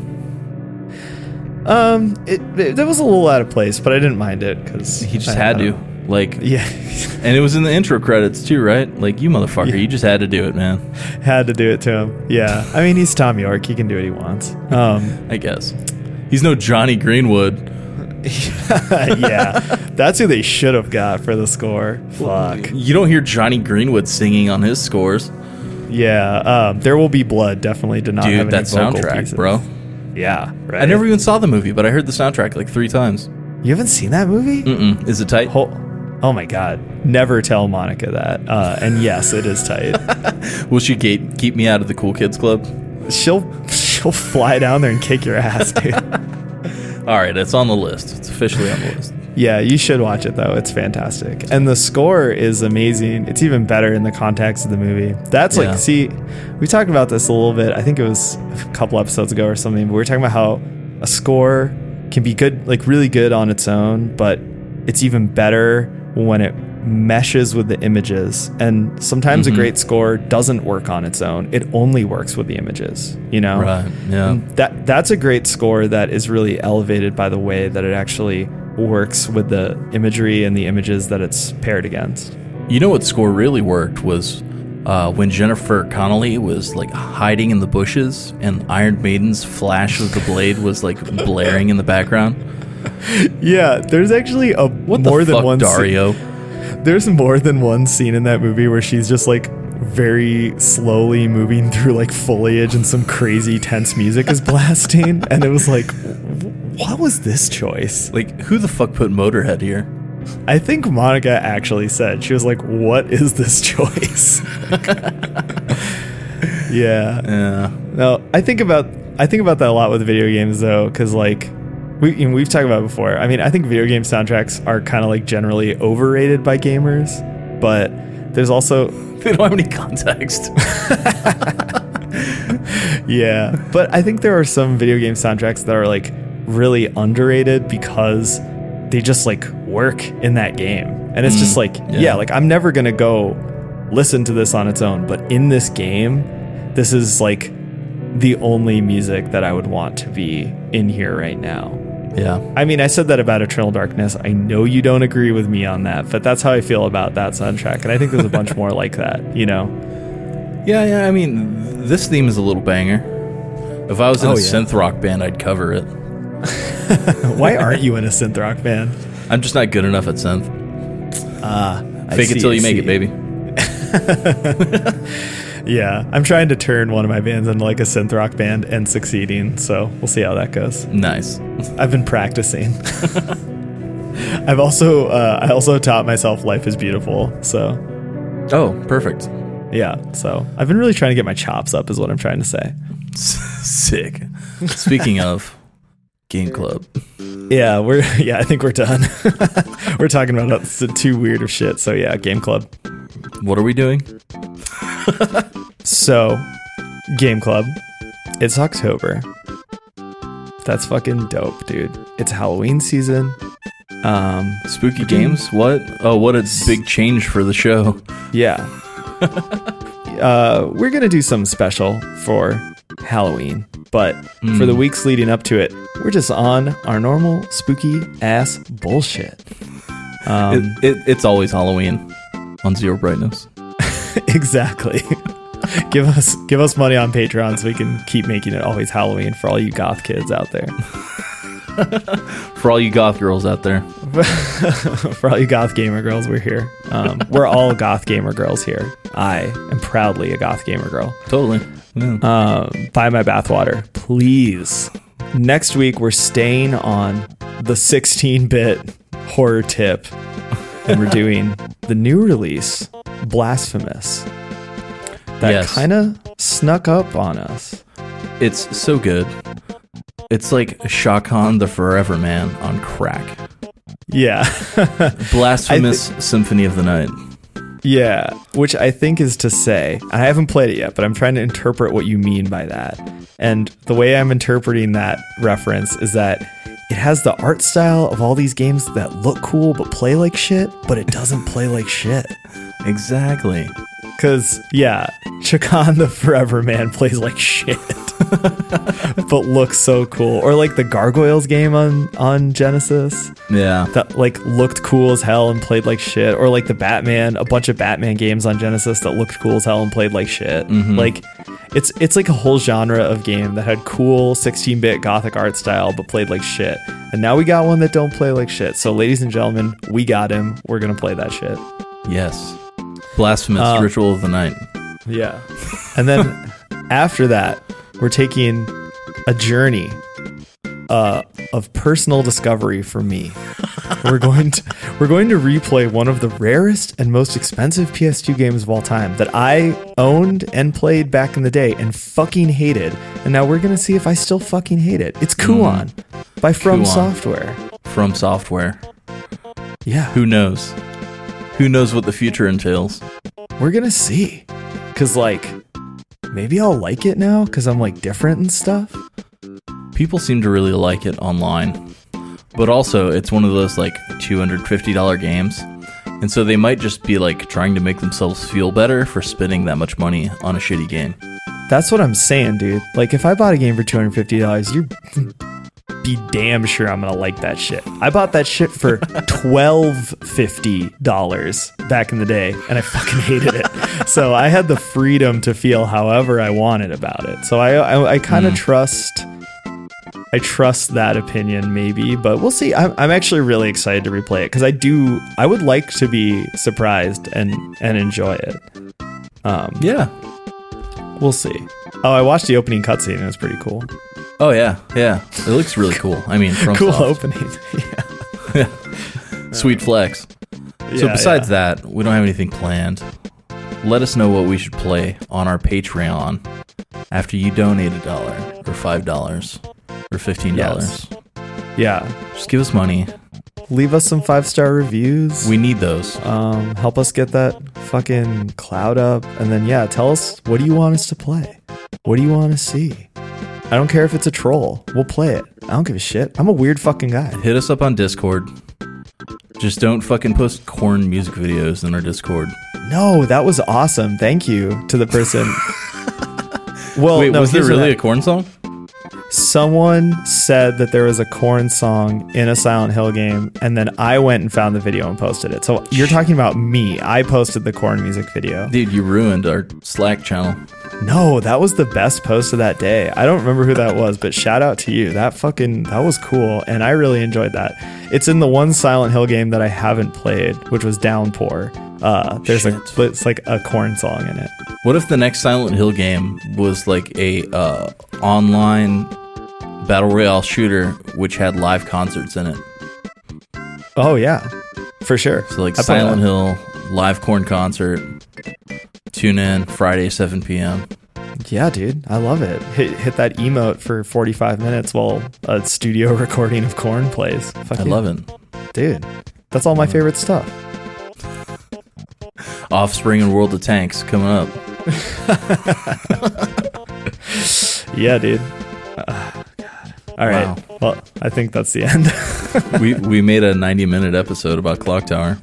um, it, it that was a little out of place, but I didn't mind it because he just had to. Like, Yeah, and it was in the intro credits too, right? Like, you motherfucker, Yeah. you just had to do it, man. had to do it to him. Yeah, I mean he's Thom Yorke. He can do what he wants. Um, I guess. He's no Jonny Greenwood. yeah, that's who they should have got for the score. Fuck. You don't hear Jonny Greenwood singing on his scores. Yeah, um, there will be blood. Definitely did not have any that vocal soundtrack, pieces. bro. Yeah, right. I never even saw the movie, but I heard the soundtrack like three times. You haven't seen that movie? Mm-mm. Is it tight? Oh my god! Never tell Monica that. Uh, and yes, it is tight. Will she gate, keep me out of the cool kids club? she'll she'll fly down there and kick your ass, dude. All right, it's on the list. It's officially on the list. yeah, you should watch it though. It's fantastic, and the score is amazing. It's even better in the context of the movie. That's Yeah. like, see, we talked about this a little bit. I think it was a couple episodes ago or something. But we were talking about how a score can be good, like really good on its own, but it's even better when it meshes with the images. And sometimes Mhm. a great score doesn't work on its own. It only works with the images, you know? Right. Yeah. And that that's a great score that is really elevated by the way that it actually works with the imagery and the images that it's paired against. You know what score really worked was uh, when Jennifer Connelly was like hiding in the bushes and Iron Maiden's flash of the blade was like blaring in the background. Yeah, there's actually a What more the than fuck, one scene- Dario? there's more than one scene in that movie where she's just like very slowly moving through like foliage and some crazy tense music is blasting and it was like what was this choice? Like, who the fuck put Motorhead here? I think Monica actually said she was like what is this choice? yeah. Yeah. No, I think about I think about that a lot with video games though, because like we you know, we've talked about it before. I mean, I think video game soundtracks are kind of like generally overrated by gamers, but there's also They don't have any context. yeah, but I think there are some video game soundtracks that are like really underrated because they just like work in that game. And it's just mm. like, yeah. yeah. like I'm never going to go listen to this on its own, but in this game, this is like the only music that I would want to be in here right now. Yeah. I mean, I said that about Eternal Darkness. I know you don't agree with me on that, but that's how I feel about that soundtrack. And I think there's a bunch more like that, you know? Yeah, yeah. I mean, this theme is a little banger. If I was in Oh, a yeah. synth rock band, I'd cover it. Why aren't you in a synth rock band? I'm just not good enough at synth. Ah, I Fake see, it till I you make see. it, baby. Yeah, I'm trying to turn one of my bands into like a synth rock band and succeeding, so we'll see how that goes. Nice. I've been practicing. I've also uh, I also taught myself life is beautiful, so Oh, perfect. yeah. So I've been really trying to get my chops up, is what I'm trying to say. Sick. Speaking of Game Club, Yeah, we're yeah. I think we're done. we're talking about too weird of shit. So yeah, game club. what are we doing? So, Game Club. It's October. That's fucking dope, dude. It's Halloween season. Um, Spooky games? What? Oh, what a big change for the show. yeah. uh, we're gonna do something special for Halloween, but for the weeks leading up to it, we're just on our normal spooky ass bullshit. Um, It, it, it's always Halloween on Zero Brightness. exactly. give us give us money on Patreon so we can keep making it always Halloween for all you goth kids out there. For all you goth girls out there. for all you goth gamer girls, we're here. Um, we're all goth gamer girls here. I am proudly a goth gamer girl. Totally. Yeah. Um, buy my bathwater, please. Next week we're staying on the 16-bit horror tip, and we're doing the new release, Blasphemous. That Yes. kind of snuck up on us. It's so good. It's like Chakan the Forever Man on crack. Yeah. Blasphemous Symphony of the Night. Yeah, which I think is to say, I haven't played it yet, but I'm trying to interpret what you mean by that. And the way I'm interpreting that reference is that it has the art style of all these games that look cool but play like shit, but it doesn't play like shit. Exactly. Cause yeah, Chakan the Forever Man plays like shit, but looks so cool. Or like the Gargoyles game on on Genesis Yeah. that like looked cool as hell and played like shit. Or like the Batman, a bunch of Batman games on Genesis that looked cool as hell and played like shit. Mm-hmm. Like it's it's like a whole genre of game that had cool 16-bit gothic art style but played like shit. And now we got one that don't play like shit. So ladies and gentlemen, we got him. We're gonna play that shit. Yes. Blasphemous Um, Ritual of the Night. Yeah. And then after that, we're taking a journey uh, of personal discovery for me. we're going to we're going to replay one of the rarest and most expensive PS2 games of all time that I owned and played back in the day and fucking hated. And now we're gonna see if I still fucking hate it. It's Kuon by From Kuon. Software. From Software. Yeah, Who knows? Who knows what the future entails? we're gonna see. Cause like maybe I'll like it now because I'm like different and stuff. People seem to really like it online. But also, it's one of those like $250 games. And so they might just be like trying to make themselves feel better for spending that much money on a shitty game. That's what I'm saying, dude. Like, if I bought a game for two hundred fifty dollars, you be damn sure I'm gonna like that shit. I bought that shit for twelve fifty dollars back in the day, and I fucking hated it. So I had the freedom to feel however I wanted about it. So I I, I kind of trust. I trust that opinion, maybe, but we'll see. I'm, I'm actually really excited to replay it because I do. I would like to be surprised and and enjoy it. Um, Yeah. We'll see. Oh, I watched the opening cutscene. It was pretty cool. Oh yeah, yeah. It looks really cool. I mean, from cool Soft. opening. yeah. Sweet flex. So Yeah, besides yeah. that, we don't have anything planned. Let us know what we should play on our Patreon after you donate a dollar or five dollars or fifteen dollars. yeah, Just give us money. leave us some five star reviews. We need those. um, help us get that fucking cloud up, and then yeah, tell us what do you want us to play. What do you want to see? I don't care if it's a troll. We'll play it. I don't give a shit. I'm a weird fucking guy. Hit us up on Discord. Just don't fucking post Korn music videos in our Discord. No, that was awesome. Thank you to the person. well, Wait, no, was there really I- a Korn song? Someone said that there was a Korn song in a Silent Hill game, and then I went and found the video and posted it. So you're talking about me. I posted the Korn music video. Dude, you ruined our Slack channel. No, that was the best post of that day. I don't remember who that was, but shout out to you. That fucking that was cool, and I really enjoyed that. It's in the one Silent Hill game that I haven't played, which was Downpour. Uh, there's a it's like a Korn song in it. What if the next Silent Hill game was like a uh, online battle royale shooter which had live concerts in it? Oh yeah, for sure. So like I Silent Hill live Korn concert. Tune in Friday 7 p.m. Yeah, dude, I love it. Hit hit that emote for 45 minutes while a studio recording of Korn plays. Fuck I yeah. love it. dude. That's all my favorite stuff. Offspring and World of Tanks coming up. Yeah, dude. Ah, God. All right. Wow. Well, I think that's the end. we we made a 90 minute episode about Clock Tower.